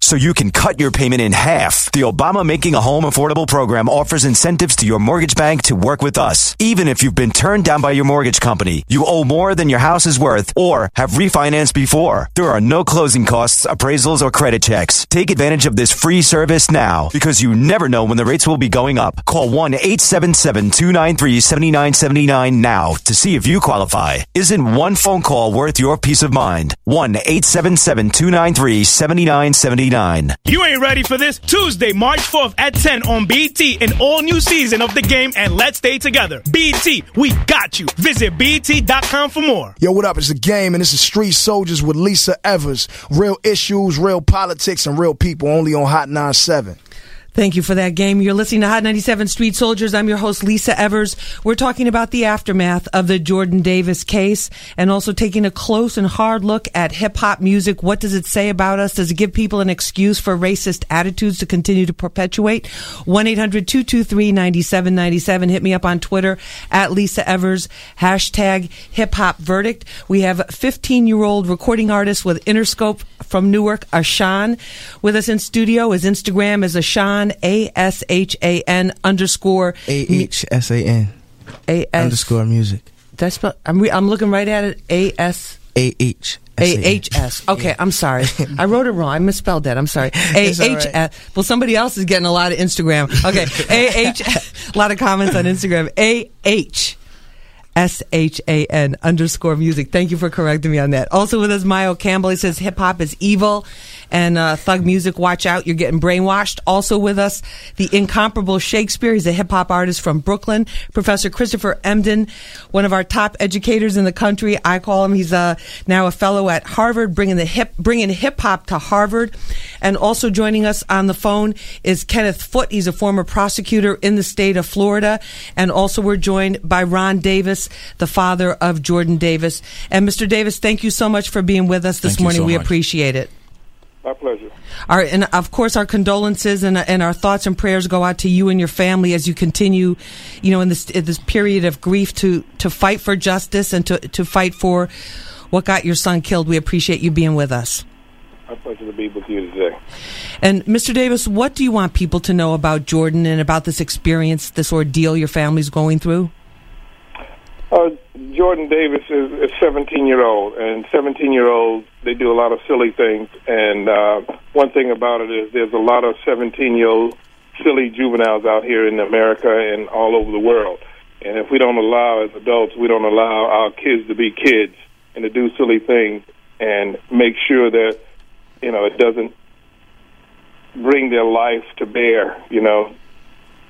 so you can cut your payment in half. The Obama Making a Home Affordable program offers incentives to your mortgage bank to work with us. Even if you've been turned down by your mortgage company, you owe more than your house is worth, or have refinanced before, there are no closing costs, appraisals, or credit checks. Take advantage of this free service now because you never know when the rates will be going up. Call 1 877 293 7979 now to see if you qualify. Isn't one phone call worth your peace of mind? 1 877 293 7979.
You ain't ready for this? Tuesday, March 4th at 10 on BET, an all new season of the game, and let's stay together. BET, we got you. Visit BET.com for more.
Yo, what up? It's the game, and this is Street Soldiers with Lisa Evers. Real issues, real politics, and real people only on Hot 97.
Thank you for that game. You're listening to Hot 97 Street Soldiers. I'm your host, Lisa Evers. We're talking about the aftermath of the Jordan Davis case and also taking a close and hard look at hip hop music. What does it say about us? Does it give people an excuse for racist attitudes to continue to perpetuate? 1-800-223-9797. Hit me up on Twitter at Lisa Evers. Hashtag hip hop verdict. We have 15 year old recording artist with Interscope from Newark, Ashan, with us in studio. His Instagram is Ashan. A S H A N underscore
A H S A N
A S
underscore music.
That's spell, I'm re, I'm looking right at it. A S
A H
A H S. Okay, I'm sorry. I wrote it wrong. I misspelled that. I'm sorry. A H S. Well, somebody else is getting a lot of Instagram. Okay, A H. A lot of comments on Instagram. A H. S H A N underscore music. Thank you for correcting me on that. Also with us, Mayo Campbell. He says hip hop is evil and uh, thug music, watch out, you're getting brainwashed. Also with us, the incomparable Shakespeare. He's a hip hop artist from Brooklyn. Professor Christopher Emdin, one of our top educators in the country. I call him. He's uh, now a fellow at Harvard, bringing the hip, bringing hip hop to Harvard. And also joining us on the phone is Kenneth Foote. He's a former prosecutor in the state of Florida. And also we're joined by Ron Davis, the father of Jordan Davis. And Mr. Davis, thank you so much for being with us this
Thank
morning.
so
we
much.
appreciate it.
My pleasure.
Our, and of course, our condolences and, and our thoughts and prayers go out to you and your family as you continue, you know, in this in this period of grief to to fight for justice and to to fight for what got your son killed. We appreciate you being with us.
My pleasure to be with you today.
And Mr. Davis, what do you want people to know about Jordan and about this experience, this ordeal your family's going through?
Uh, Jordan Davis is a 17 year old, and 17 year olds they do a lot of silly things. And uh, one thing about it is there's a lot of 17 year old silly juveniles out here in America and all over the world. And if we don't allow, as adults, we don't allow our kids to be kids and to do silly things and make sure that you know it doesn't bring their life to bear. You know,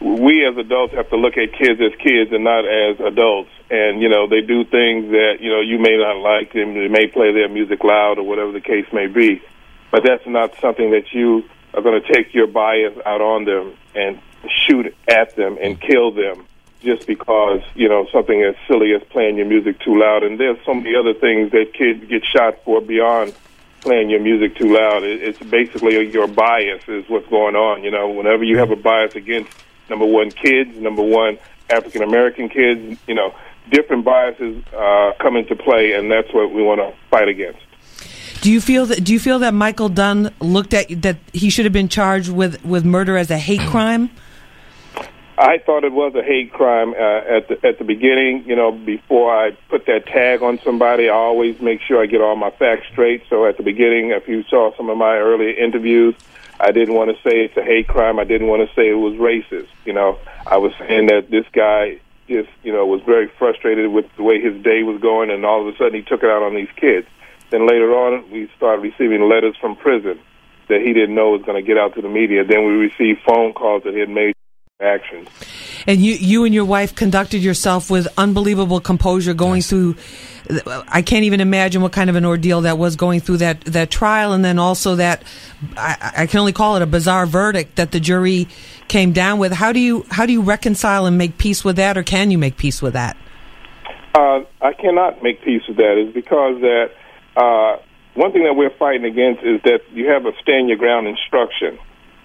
we as adults have to look at kids as kids and not as adults. And you know, they do things that you know you may not like. Them, they may play their music loud or whatever the case may be. But that's not something that you are going to take your bias out on them and shoot at them and kill them just because you know something as silly as playing your music too loud. And there's so many other things that kids get shot for beyond playing your music too loud. It's basically your bias is what's going on. You know, whenever you have a bias against number one kids, number one African American kids, you know, different biases uh, come into play, and that's what we want to fight against.
Do you feel that? Do you feel that Michael Dunn looked at that he should have been charged with with murder as a hate crime?
I thought it was a hate crime uh, at the at the beginning. You know, before I put that tag on somebody, I always make sure I get all my facts straight. So at the beginning, if you saw some of my earlier interviews, I didn't want to say it's a hate crime. I didn't want to say it was racist. You know, I was saying that this guy just, you know, was very frustrated with the way his day was going, and all of a sudden he took it out on these kids. Then later on, we started receiving letters from prison that he didn't know was going to get out to the media. Then we received phone calls that he had made actions.
And you, you and your wife conducted yourself with unbelievable composure, going through. I can't even imagine what kind of an ordeal that was going through that that trial, and then also that I, I can only call it a bizarre verdict that the jury came down with. How do you how do you reconcile and make peace with that, or can you make peace with that?
Uh, I cannot make peace with that. Is because that uh, one thing that we're fighting against is that you have a stand your ground instruction.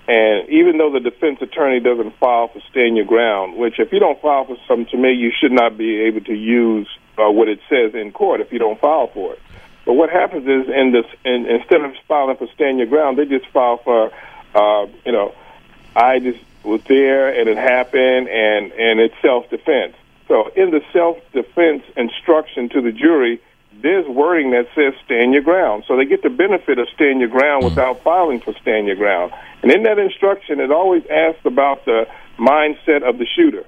And even though the defense attorney doesn't file for stand your ground, which if you don't file for something to me, you should not be able to use uh, what it says in court if you don't file for it. But what happens is, in this, in, instead of filing for stand your ground, they just file for, uh, you know, I just was there and it happened, and and it's self defense. So in the self defense instruction to the jury, there's wording that says stand your ground. So they get the benefit of stand your ground mm. without filing for stand your ground. And in that instruction, it always asks about the mindset of the shooter.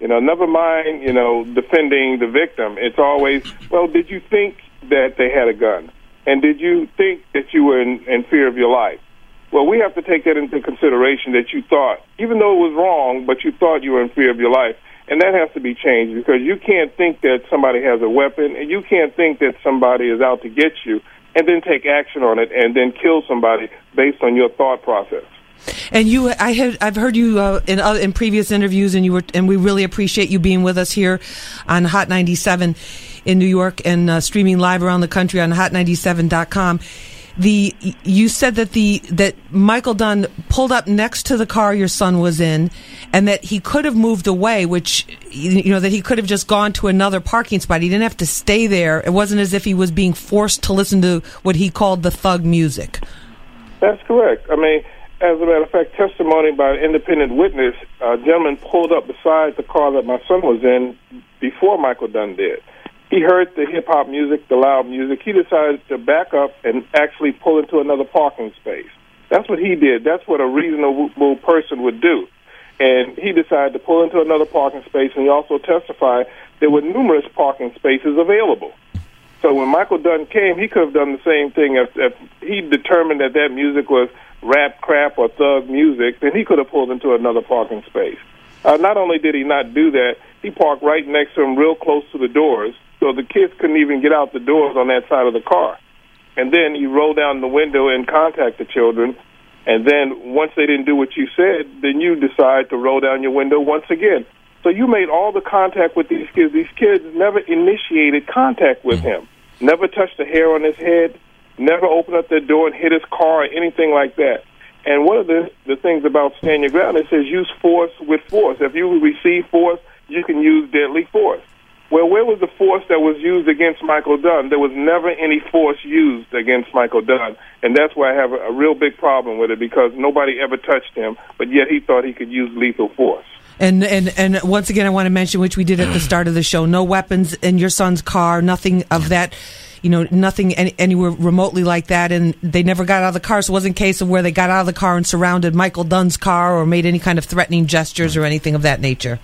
You know, never mind, you know, defending the victim. It's always, well, did you think that they had a gun? And did you think that you were in, in fear of your life? Well, we have to take that into consideration that you thought, even though it was wrong, but you thought you were in fear of your life. And that has to be changed because you can't think that somebody has a weapon and you can't think that somebody is out to get you and then take action on it and then kill somebody based on your thought process.
And you, I have, I've heard you uh, in uh, in previous interviews, and you were, and we really appreciate you being with us here on Hot 97 in New York and uh, streaming live around the country on hot97.com the you said that the that Michael Dunn pulled up next to the car your son was in, and that he could have moved away, which you know that he could have just gone to another parking spot. He didn't have to stay there. It wasn't as if he was being forced to listen to what he called the thug music.
That's correct. I mean, as a matter of fact, testimony by an independent witness, a gentleman pulled up beside the car that my son was in before Michael Dunn did he heard the hip hop music, the loud music. He decided to back up and actually pull into another parking space. That's what he did. That's what a reasonable person would do. And he decided to pull into another parking space, and he also testified there were numerous parking spaces available. So when Michael Dunn came, he could have done the same thing. If, if he determined that that music was rap, crap, or thug music, then he could have pulled into another parking space. Uh, not only did he not do that, he parked right next to him, real close to the doors, so the kids couldn't even get out the doors on that side of the car. And then you roll down the window and contact the children. And then once they didn't do what you said, then you decide to roll down your window once again. So you made all the contact with these kids. These kids never initiated contact with him, never touched a hair on his head, never opened up their door and hit his car or anything like that. And one of the, the things about stand your ground, it says use force with force. If you receive force, you can use deadly force. Well, where was the force that was used against Michael Dunn? There was never any force used against Michael Dunn, and that's why I have a, a real big problem with it because nobody ever touched him, but yet he thought he could use lethal force.
And and and once again, I want to mention which we did at the start of the show: no weapons in your son's car, nothing of that. You know, nothing any, anywhere remotely like that, and they never got out of the car. So it wasn't a case of where they got out of the car and surrounded Michael Dunn's car or made any kind of threatening gestures or anything of that nature.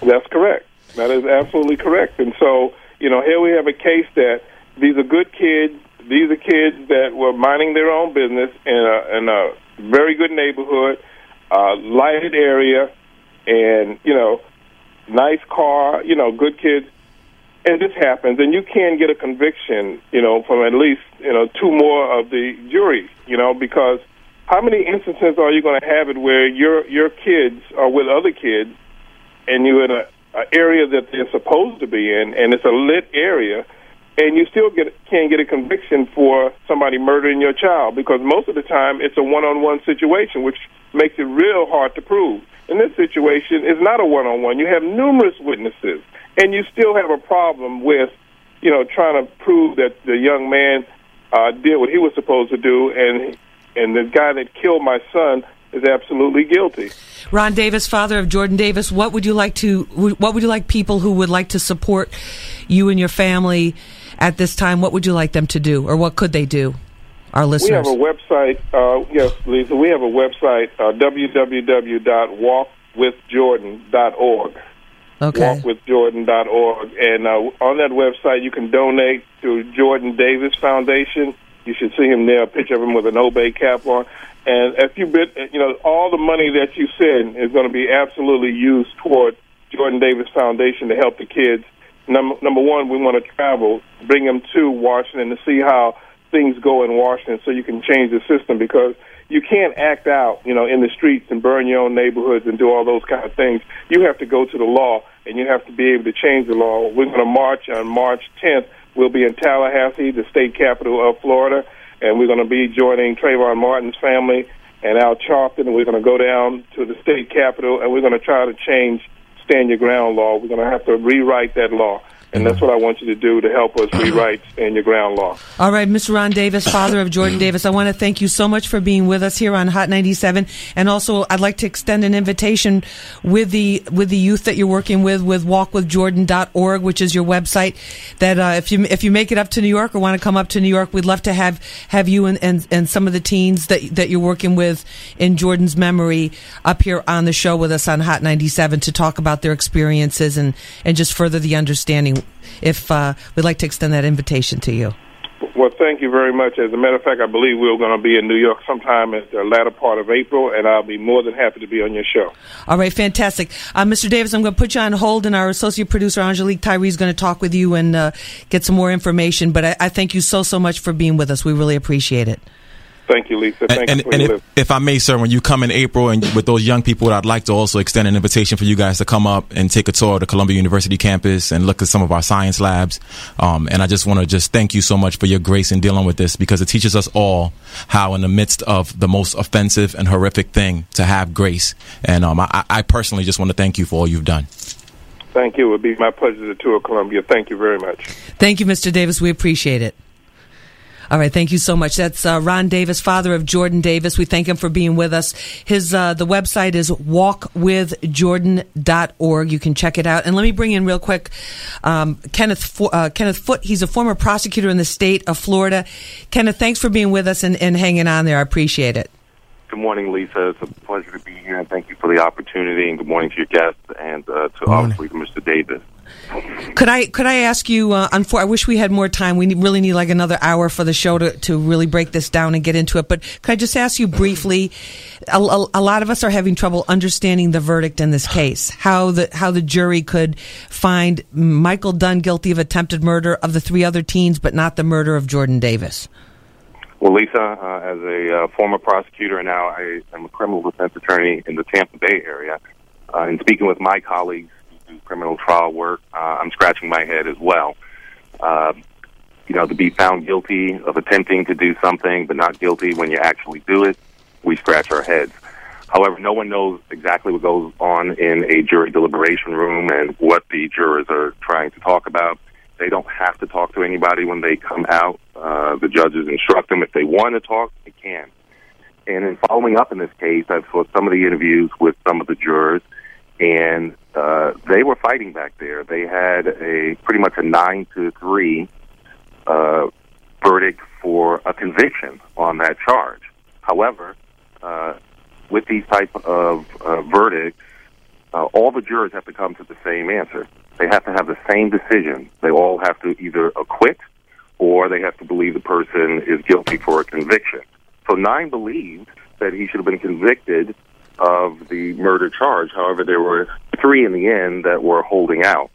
That's correct. That is absolutely correct. And so, you know, here we have a case that these are good kids. These are kids that were minding their own business in a, in a very good neighborhood, uh, lighted area, and, you know, nice car, you know, good kids. And this happens, and you can get a conviction, you know, from at least, you know, two more of the jury, you know, because how many instances are you going to have it where your your kids are with other kids and you're in a uh, area that they're supposed to be in, and it's a lit area, and you still get can't get a conviction for somebody murdering your child because most of the time it's a one-on-one situation, which makes it real hard to prove. In this situation, it's not a one-on-one. You have numerous witnesses, and you still have a problem with, you know, trying to prove that the young man uh, did what he was supposed to do, and and the guy that killed my son is absolutely guilty.
Ron Davis, father of Jordan Davis, what would you like to? What would you like people who would like to support you and your family at this time? What would you like them to do, or what could they do? Our listeners.
We have a website. Uh, yes, Lisa. We have a website. Uh, www.walkwithjordan.org.
Okay.
walkwithjordan.org. And uh, on that website, you can donate to Jordan Davis Foundation. You should see him there, a picture of him with an Obey cap on. And if you bit, you know, all the money that you send is going to be absolutely used toward Jordan Davis Foundation to help the kids. Number, number one, we want to travel, bring them to Washington to see how things go in Washington so you can change the system because you can't act out, you know, in the streets and burn your own neighborhoods and do all those kind of things. You have to go to the law and you have to be able to change the law. We're going to march on March 10th. We'll be in Tallahassee, the state capital of Florida, and we're going to be joining Trayvon Martin's family and Al Sharpton, and we're going to go down to the state capital and we're going to try to change stand your ground law. We're going to have to rewrite that law. And that's what I want you to do to help us rewrite in your ground law.
All right, Mr. Ron Davis, father of Jordan Davis, I want to thank you so much for being with us here on Hot 97. And also, I'd like to extend an invitation with the with the youth that you're working with with walkwithjordan.org, which is your website. That uh, if you if you make it up to New York or want to come up to New York, we'd love to have have you and, and, and some of the teens that that you're working with in Jordan's memory up here on the show with us on Hot 97 to talk about their experiences and and just further the understanding. If uh, we'd like to extend that invitation to you.
Well, thank you very much. As a matter of fact, I believe we're going to be in New York sometime at the latter part of April, and I'll be more than happy to be on your show.
All right, fantastic. Uh, Mr. Davis, I'm going to put you on hold, and our associate producer, Angelique Tyree, is going to talk with you and uh, get some more information. But I, I thank you so, so much for being with us. We really appreciate it.
Thank you, Lisa. Thank
and,
you for
and if, if I may, sir, when you come in April and with those young people, I'd like to also extend an invitation for you guys to come up and take a tour of the Columbia University campus and look at some of our science labs. Um, and I just want to just thank you so much for your grace in dealing with this because it teaches us all how, in the midst of the most offensive and horrific thing, to have grace. And um, I, I personally just want to thank you for all you've done.
Thank you. It would be my pleasure to tour Columbia. Thank you very much.
Thank you, Mr. Davis. We appreciate it. All right, thank you so much. That's uh, Ron Davis, father of Jordan Davis. We thank him for being with us. His uh, the website is walkwithjordan.org. You can check it out. And let me bring in real quick um, Kenneth Fo- uh, Kenneth Foot. He's a former prosecutor in the state of Florida. Kenneth, thanks for being with us and, and hanging on there. I appreciate it.
Good morning, Lisa. It's a pleasure to be here, and thank you for the opportunity. And good morning to your guests and uh, to obviously to Mr. Davis.
Could I could I ask you? Uh, unfor- I wish we had more time. We need, really need like another hour for the show to, to really break this down and get into it. But could I just ask you briefly? A, a, a lot of us are having trouble understanding the verdict in this case. How the how the jury could find Michael Dunn guilty of attempted murder of the three other teens, but not the murder of Jordan Davis.
Well, Lisa, uh, as a uh, former prosecutor and now I am a criminal defense attorney in the Tampa Bay area, uh, and speaking with my colleagues do criminal trial work, uh, I'm scratching my head as well. Uh, you know, to be found guilty of attempting to do something but not guilty when you actually do it, we scratch our heads. However, no one knows exactly what goes on in a jury deliberation room and what the jurors are trying to talk about. They don't have to talk to anybody when they come out. Uh, the judges instruct them if they want to talk, they can. And in following up in this case, I've saw some of the interviews with some of the jurors, and uh, they were fighting back there. They had a pretty much a nine to three uh, verdict for a conviction on that charge. However, uh, with these type of uh, verdicts, uh, all the jurors have to come to the same answer. They have to have the same decision. They all have to either acquit or they have to believe the person is guilty for a conviction. So nine believed that he should have been convicted of the murder charge. However, there were three in the end that were holding out.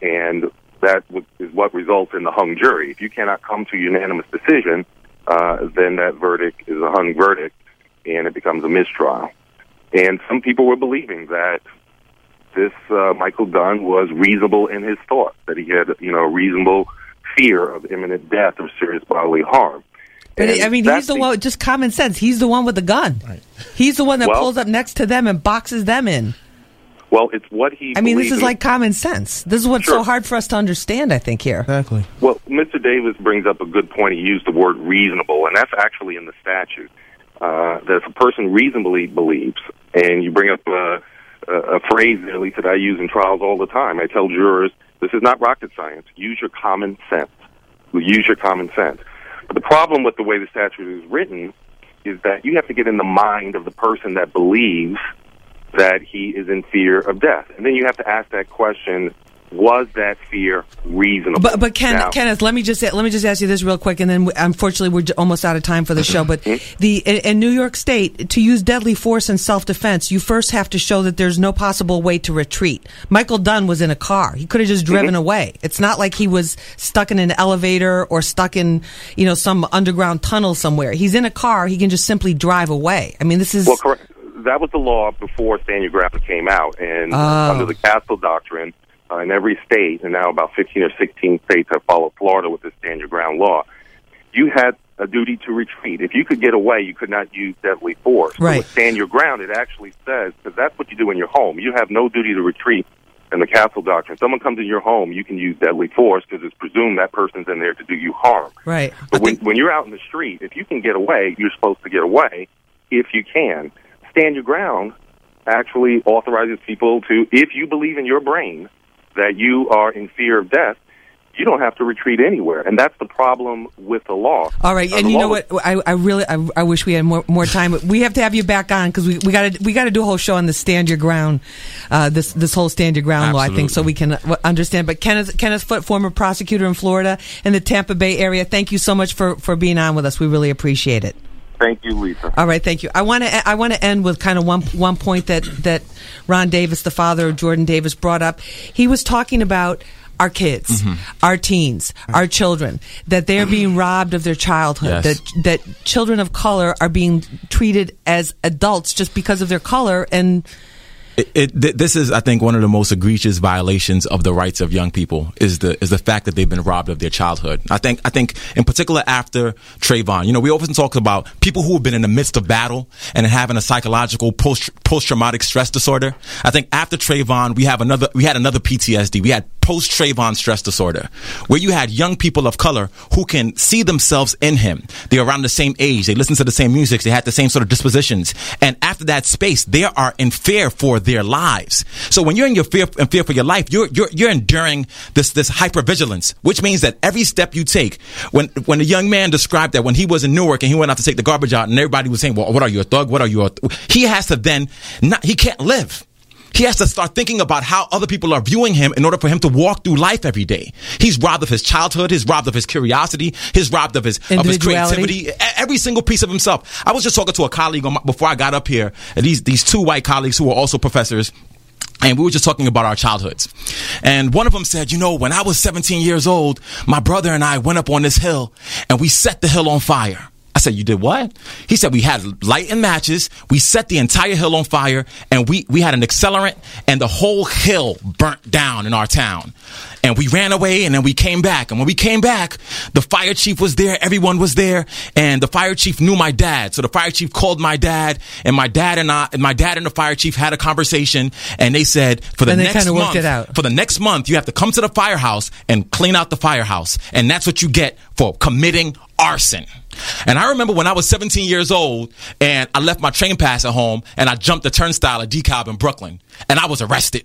And that is what results in the hung jury. If you cannot come to a unanimous decision, uh, then that verdict is a hung verdict and it becomes a mistrial. And some people were believing that this uh, Michael Dunn was reasonable in his thought, that he had, you know, a reasonable fear of imminent death or serious bodily harm.
But
And
I mean, he's the
be-
one. Just common sense. He's the one with the gun. He's the one that
Well-
pulls up next to them and boxes them in.
Well, it's what he.
I mean, this is
in-
like common sense. This is what's so hard for us to understand. I think here.
Exactly.
Well, Mr. Davis brings up a good point. He used the word reasonable, and that's actually in the statute. Uh, that if a person reasonably believes, and you bring up uh, a, a phrase, at least that I use in trials all the time. I tell jurors, this is not rocket science. Use your common sense. Use your common sense. The problem with the way the statute is written is that you have to get in the mind of the person that believes that he is in fear of death. And then you have to ask that question: Was that fear reasonable?
But but Ken,
Now-
Kenneth, let me just let me just ask you this real quick, and then unfortunately we're almost out of time for the show. But mm-hmm. the in, in New York State, to use deadly force in self defense, you first have to show that there's no possible way to retreat. Michael Dunn was in a car; he could have just driven mm-hmm. away. It's not like he was stuck in an elevator or stuck in you know some underground tunnel somewhere. He's in a car; he can just simply drive away. I mean, this is
Well, correct. That was the law before Stand Your Ground came out, and
Oh.
under the Castle Doctrine, uh, in every state, and now about 15 or 16 states have followed Florida with the Stand Your Ground law. You had a duty to retreat. If you could get away, you could not use deadly force.
Right.
with Stand Your Ground, it actually says because that's what you do in your home. You have no duty to retreat. In the Castle Doctrine, If someone comes in your home, you can use deadly force because it's presumed that person's in there to do you harm.
right.
But when, when you're out in the street, if you can get away, you're supposed to get away if you can. Stand your ground actually authorizes people to, if you believe in your brain that you are in fear of death, you don't have to retreat anywhere. And that's the problem with the law.
All right,
Uh,
and you know what? I, I really, I, I wish we had more more time. We have to have you back on because we we got to we got to do a whole show on the stand your ground, uh, this this whole stand your ground law. I think so we can uh, understand. But Kenneth Kenneth Foot, former prosecutor in Florida in the Tampa Bay area, thank you so much for for being on with us. We really appreciate it.
Thank you, Lisa.
All right, thank you. I want to I want to end with kind of one one point that that Ron Davis, the father of Jordan Davis, brought up. He was talking about our kids, mm-hmm. our teens, our children, that they're being robbed of their childhood,
Yes.
that that children of color are being treated as adults just because of their color and
it, it, th- this is, I think, one of the most egregious violations of the rights of young people is the is the fact that they've been robbed of their childhood. I think, I think, in particular after Trayvon, you know, we often talk about people who have been in the midst of battle and having a psychological post post traumatic stress disorder. I think after Trayvon, we have another, we had another PTSD. We had post Trayvon stress disorder, where you had young people of color who can see themselves in him. They're around the same age. They listen to the same music. They had the same sort of dispositions. And after that space, they are in fear for their lives. So when you're in your fear in fear for your life, you're you're you're enduring this this hypervigilance, which means that every step you take, when when a young man described that when he was in Newark and he went out to take the garbage out, and everybody was saying, "Well, what are you a thug? What are you?" A th-? He has to then not he can't live. He has to start thinking about how other people are viewing him in order for him to walk through life every day. He's robbed of his childhood. He's robbed of his curiosity. He's robbed of his of his creativity. Every single piece of himself. I was just talking to a colleague on my, before I got up here. and These these two white colleagues who are also professors. And we were just talking about our childhoods. And one of them said, you know, when I was 17 years old, my brother and I went up on this hill and we set the hill on fire. I said, you did what? He said, we had light and matches. We set the entire hill on fire and we, we had an accelerant and the whole hill burnt down in our town. And we ran away and then we came back. And when we came back, the fire chief was there. Everyone was there. And the fire chief knew my dad. So the fire chief called my dad and my dad and I, and my dad and the fire chief had a conversation and they said, for the next month, for the next month, you have to come to the firehouse and clean out the firehouse. And that's what you get for committing arson. And I remember when I was 17 years old and I left my train pass at home and I jumped the turnstile at DeKalb in Brooklyn and I was arrested.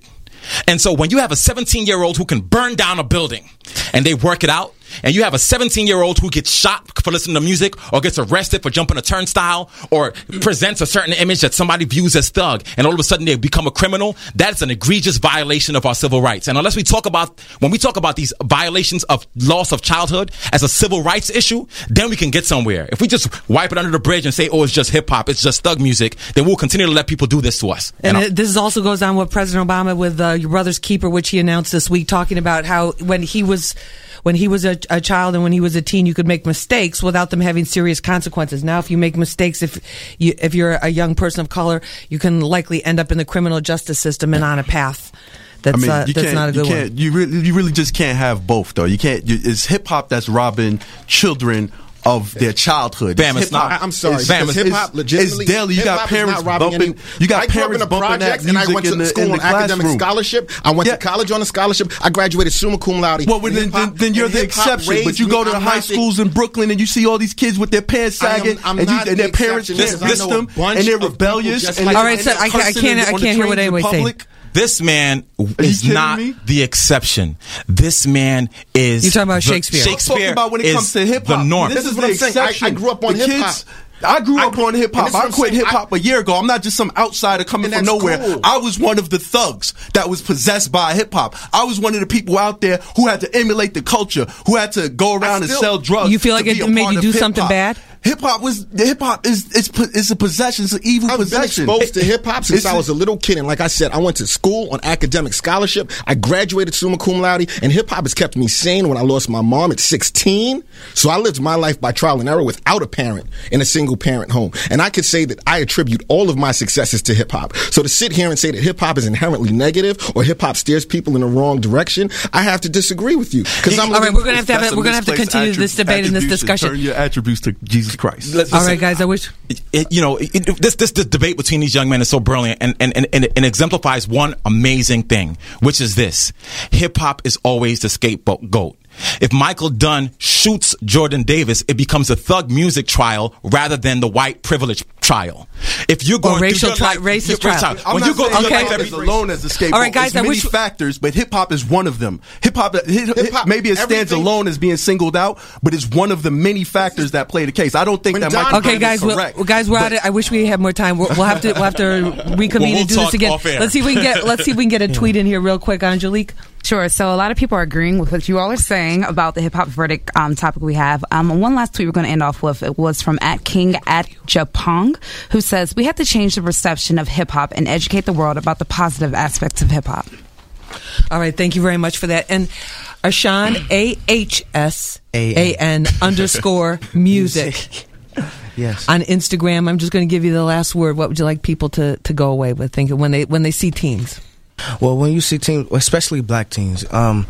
And so when you have a 17 year old who can burn down a building and they work it out, and you have a 17 year old who gets shot for listening to music or gets arrested for jumping a turnstile or presents a certain image that somebody views as thug and all of a sudden they become a criminal, that's an egregious violation of our civil rights. And unless we talk about, when we talk about these violations of loss of childhood as a civil rights issue, then we can get somewhere. If we just wipe it under the bridge and say, oh, it's just hip hop, it's just thug music, then we'll continue to let people do this to us.
And it, this also goes on with President Obama with uh, your brother's keeper, which he announced this week, talking about how when he was when he was a, a child and when he was a teen, you could make mistakes without them having serious consequences. Now, if you make mistakes, if you if you're a young person of color, you can likely end up in the criminal justice system and on a path that's
I mean,
uh,
you
that's
can't,
not a
you
good
can't,
one.
You really, you really just can't have both, though. You can't. You, it's hip hop that's robbing children of their childhood.
Fam, it's
hip-hop.
not.
I- I'm sorry,
It's,
because
it's,
hip-hop legitimately-
It's daily. You got
hip-hop
parents
not robbing
bumping.
any-
you got
I grew up
parents
in a
bumping that
projects, and I went to
in the,
school
in
on
the
academic
classroom.
scholarship. I went
Yeah.
to college on a scholarship. I graduated summa cum laude.
Well, then, then, then you're the exception. But you go to the
I'm
high
the-
schools in Brooklyn and you see all these kids with their pants sagging,
I'm
and, you,
not
and
the
their parents
exception.
dismiss
I know a
them, and they're rebellious. and
All right, so I, I can't I can't hear what
trains
anybody's saying.
Public.
This man is not
me?
the exception. This man is.
You're talking about
the-
Shakespeare.
I'm talking
Shakespeare
about when it comes to hip hop.
the
hop.
norm.
This is
This
what I'm
the
saying. I- I grew up on hip-hop.
kids-
I grew up on hip
and
hop.
this is what
I quit hip hop a year ago. I'm not just some outsider coming from nowhere.
cool.
I was one of the thugs that was possessed by hip hop. I was one of the people out there who had to emulate the culture, who had to go around and sell drugs.
You feel like it made you
of
do
hip-hop.
something bad?
Hip hop was hip hop is it's it's a possession. It's an evil possession.
I've been
possession.
exposed to hip hop since
It's-
I was a little kid, and like I said, I went to school on academic scholarship. I graduated summa cum laude, and hip hop has kept me sane. When I lost my mom at 16, so I lived my life by trial and error without a parent in a single parent home, and I could say that I attribute all of my successes to hip hop. So to sit here and say that hip hop is inherently negative or hip hop steers people in the wrong direction, I have to disagree with you because I'm
All right, we're gonna have to have
a
we're gonna have to
misplaced
continue this debate and this discussion.
Turn your attributes to Jesus Christ.
All right, guys. I wish.
it, it- you know, it, it- this, this this debate between these young men is so brilliant and and, and, and it exemplifies one amazing thing, which is this: hip hop is always the scapegoat. goat. If Michael Dunn shoots Jordan Davis, it becomes a thug music trial rather than the white privilege trial. If you're going
racial
through your
tri-
life,
racist
your-
trial.
trial. When you go,
saying
okay,
hop is alone as a scapegoat.
All right, guys,
It's
I
many factors, but hip hop is one of them. Hip hop, maybe it stands alone as being singled out, but it's one of the many factors that play the case. I don't think that
Don-
Michael
Okay, guys, we'll,
correct.
well, guys, we're at it. I wish we had more time. We'll, we'll have to we'll have to reconvene
we'll
and do this again. Let's see if we can get let's see if we can get a tweet in here real quick, Angelique.
Sure. So a lot of people are agreeing with what you all are saying about the hip hop verdict um, topic we have. Um, one last tweet we're going to end off with it was from at King at Japong, who says we have to change the perception of hip hop and educate the world about the positive aspects of hip hop.
All right, thank you very much for that. And Ashan A H S A N underscore music
Yes.
on Instagram. I'm just going to give you the last word. What would you like people to, to go away with thinking when they when they see teens?
Well, when you see teams, especially black teams, um,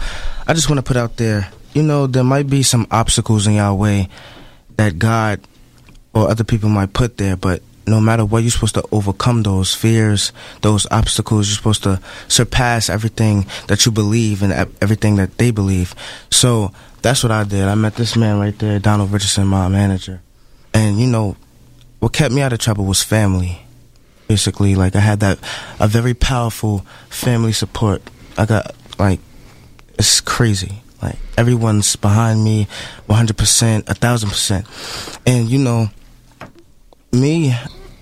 I just want to put out there, you know, there might be some obstacles in your way that God or other people might put there, but no matter what, you're supposed to overcome those fears, those obstacles. You're supposed to surpass everything that you believe and everything that they believe. So that's what I did. I met this man right there, Donald Richardson, my manager. And, you know, what kept me out of trouble was family basically like i had that a very powerful family support. I got like it's crazy. Like everyone's behind me 100% a thousand percent. And you know me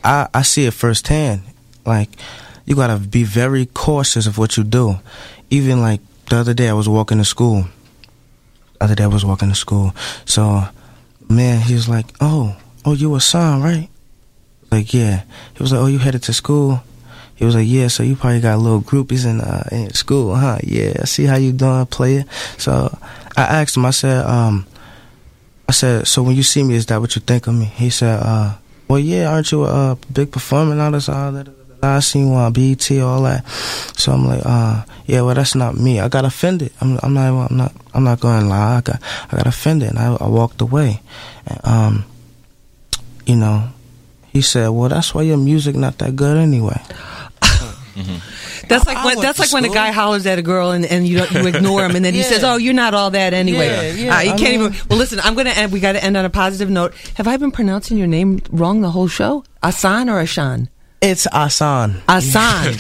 i i see it firsthand. Like you gotta be very cautious of what you do. Even like the other day i was walking to school. The other day i was walking to school. So man he was like oh oh you Asan right like, yeah. He was like, oh, you headed to school? He was like, yeah, so you probably got little groupies in, uh, in school, huh? Yeah, I see how you doing, player. So I asked him, I said, um, I said, so when you see me, is that what you think of me? He said, uh, well, yeah, aren't you a big performer and all this, all that? I seen you on BET, all that. So I'm like, uh, yeah, well, that's not me. I got offended. I'm, I'm not, I'm not, I'm not going to lie. I got, I got offended, and I, I walked away. And, um, you know, he said, "Well, that's why your music not that good anyway."
That's like
I
when that's like when a guy hollers at a girl and, and you don't, you ignore him and then he says, "Oh, you're not all that anyway."
Yeah, yeah,
Uh, you
I
can't
mean-
even. Well, listen, I'm gonna end. We got to end on a positive note. Have I been pronouncing your name wrong the whole show? Asan or Ashan?
It's Asan.
Asan.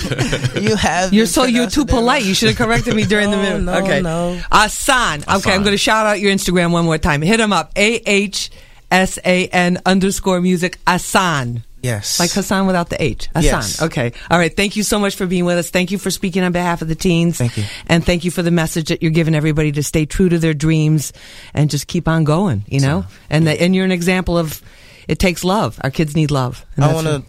you have.
You're so you're too polite. You should have corrected me during the
No,
minute.
no,
okay.
no.
Asan. Okay, I'm going to shout out your Instagram one more time. Hit him up. A H S A N underscore music. Asan.
Yes.
Like Hassan without the H. Hassan.
Yes.
Okay. All right. Thank you so much for being with us. Thank you for speaking on behalf of the teens.
Thank you.
And thank you for the message that you're giving everybody to stay true to their dreams and just keep on going, you know? and the, and you're an example of it takes love. Our kids need love. And
I want to,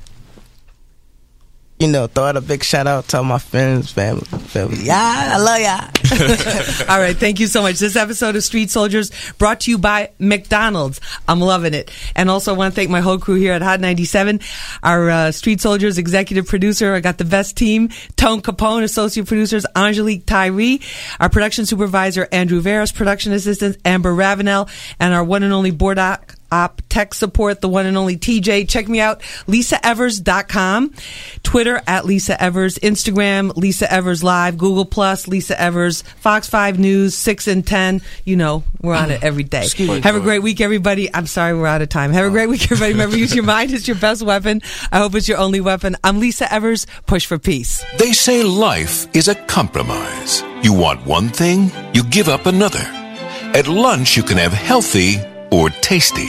you know, throw out a big shout out to all my friends, family, family. Yeah, I love ya.
All right, thank you so much. This episode of Street Soldiers brought to you by McDonald's. I'm loving it. And also I want to thank my whole crew here at Hot 97. Our uh, Street Soldiers executive producer, I got the best team, Tone Capone, associate producers, Angelique Tyree, our production supervisor, Andrew Veras, production assistant, Amber Ravenel, and our one and only board op op tech support, the one and only TJ. Check me out, lisaevers.com, Twitter at Lisa Evers, Instagram, Lisa Evers Live, Google Plus, Lisa Evers, Fox 5 News, 6 and 10. You know, we're on it every day.
Excuse me.
Have a great week, everybody. I'm sorry we're out of time. Have a great week, everybody. Remember, use your mind. It's your best weapon. I hope it's your only weapon. I'm Lisa Evers. Push for peace.
They say life is a compromise. You want one thing, you give up another. At lunch, you can have healthy or tasty.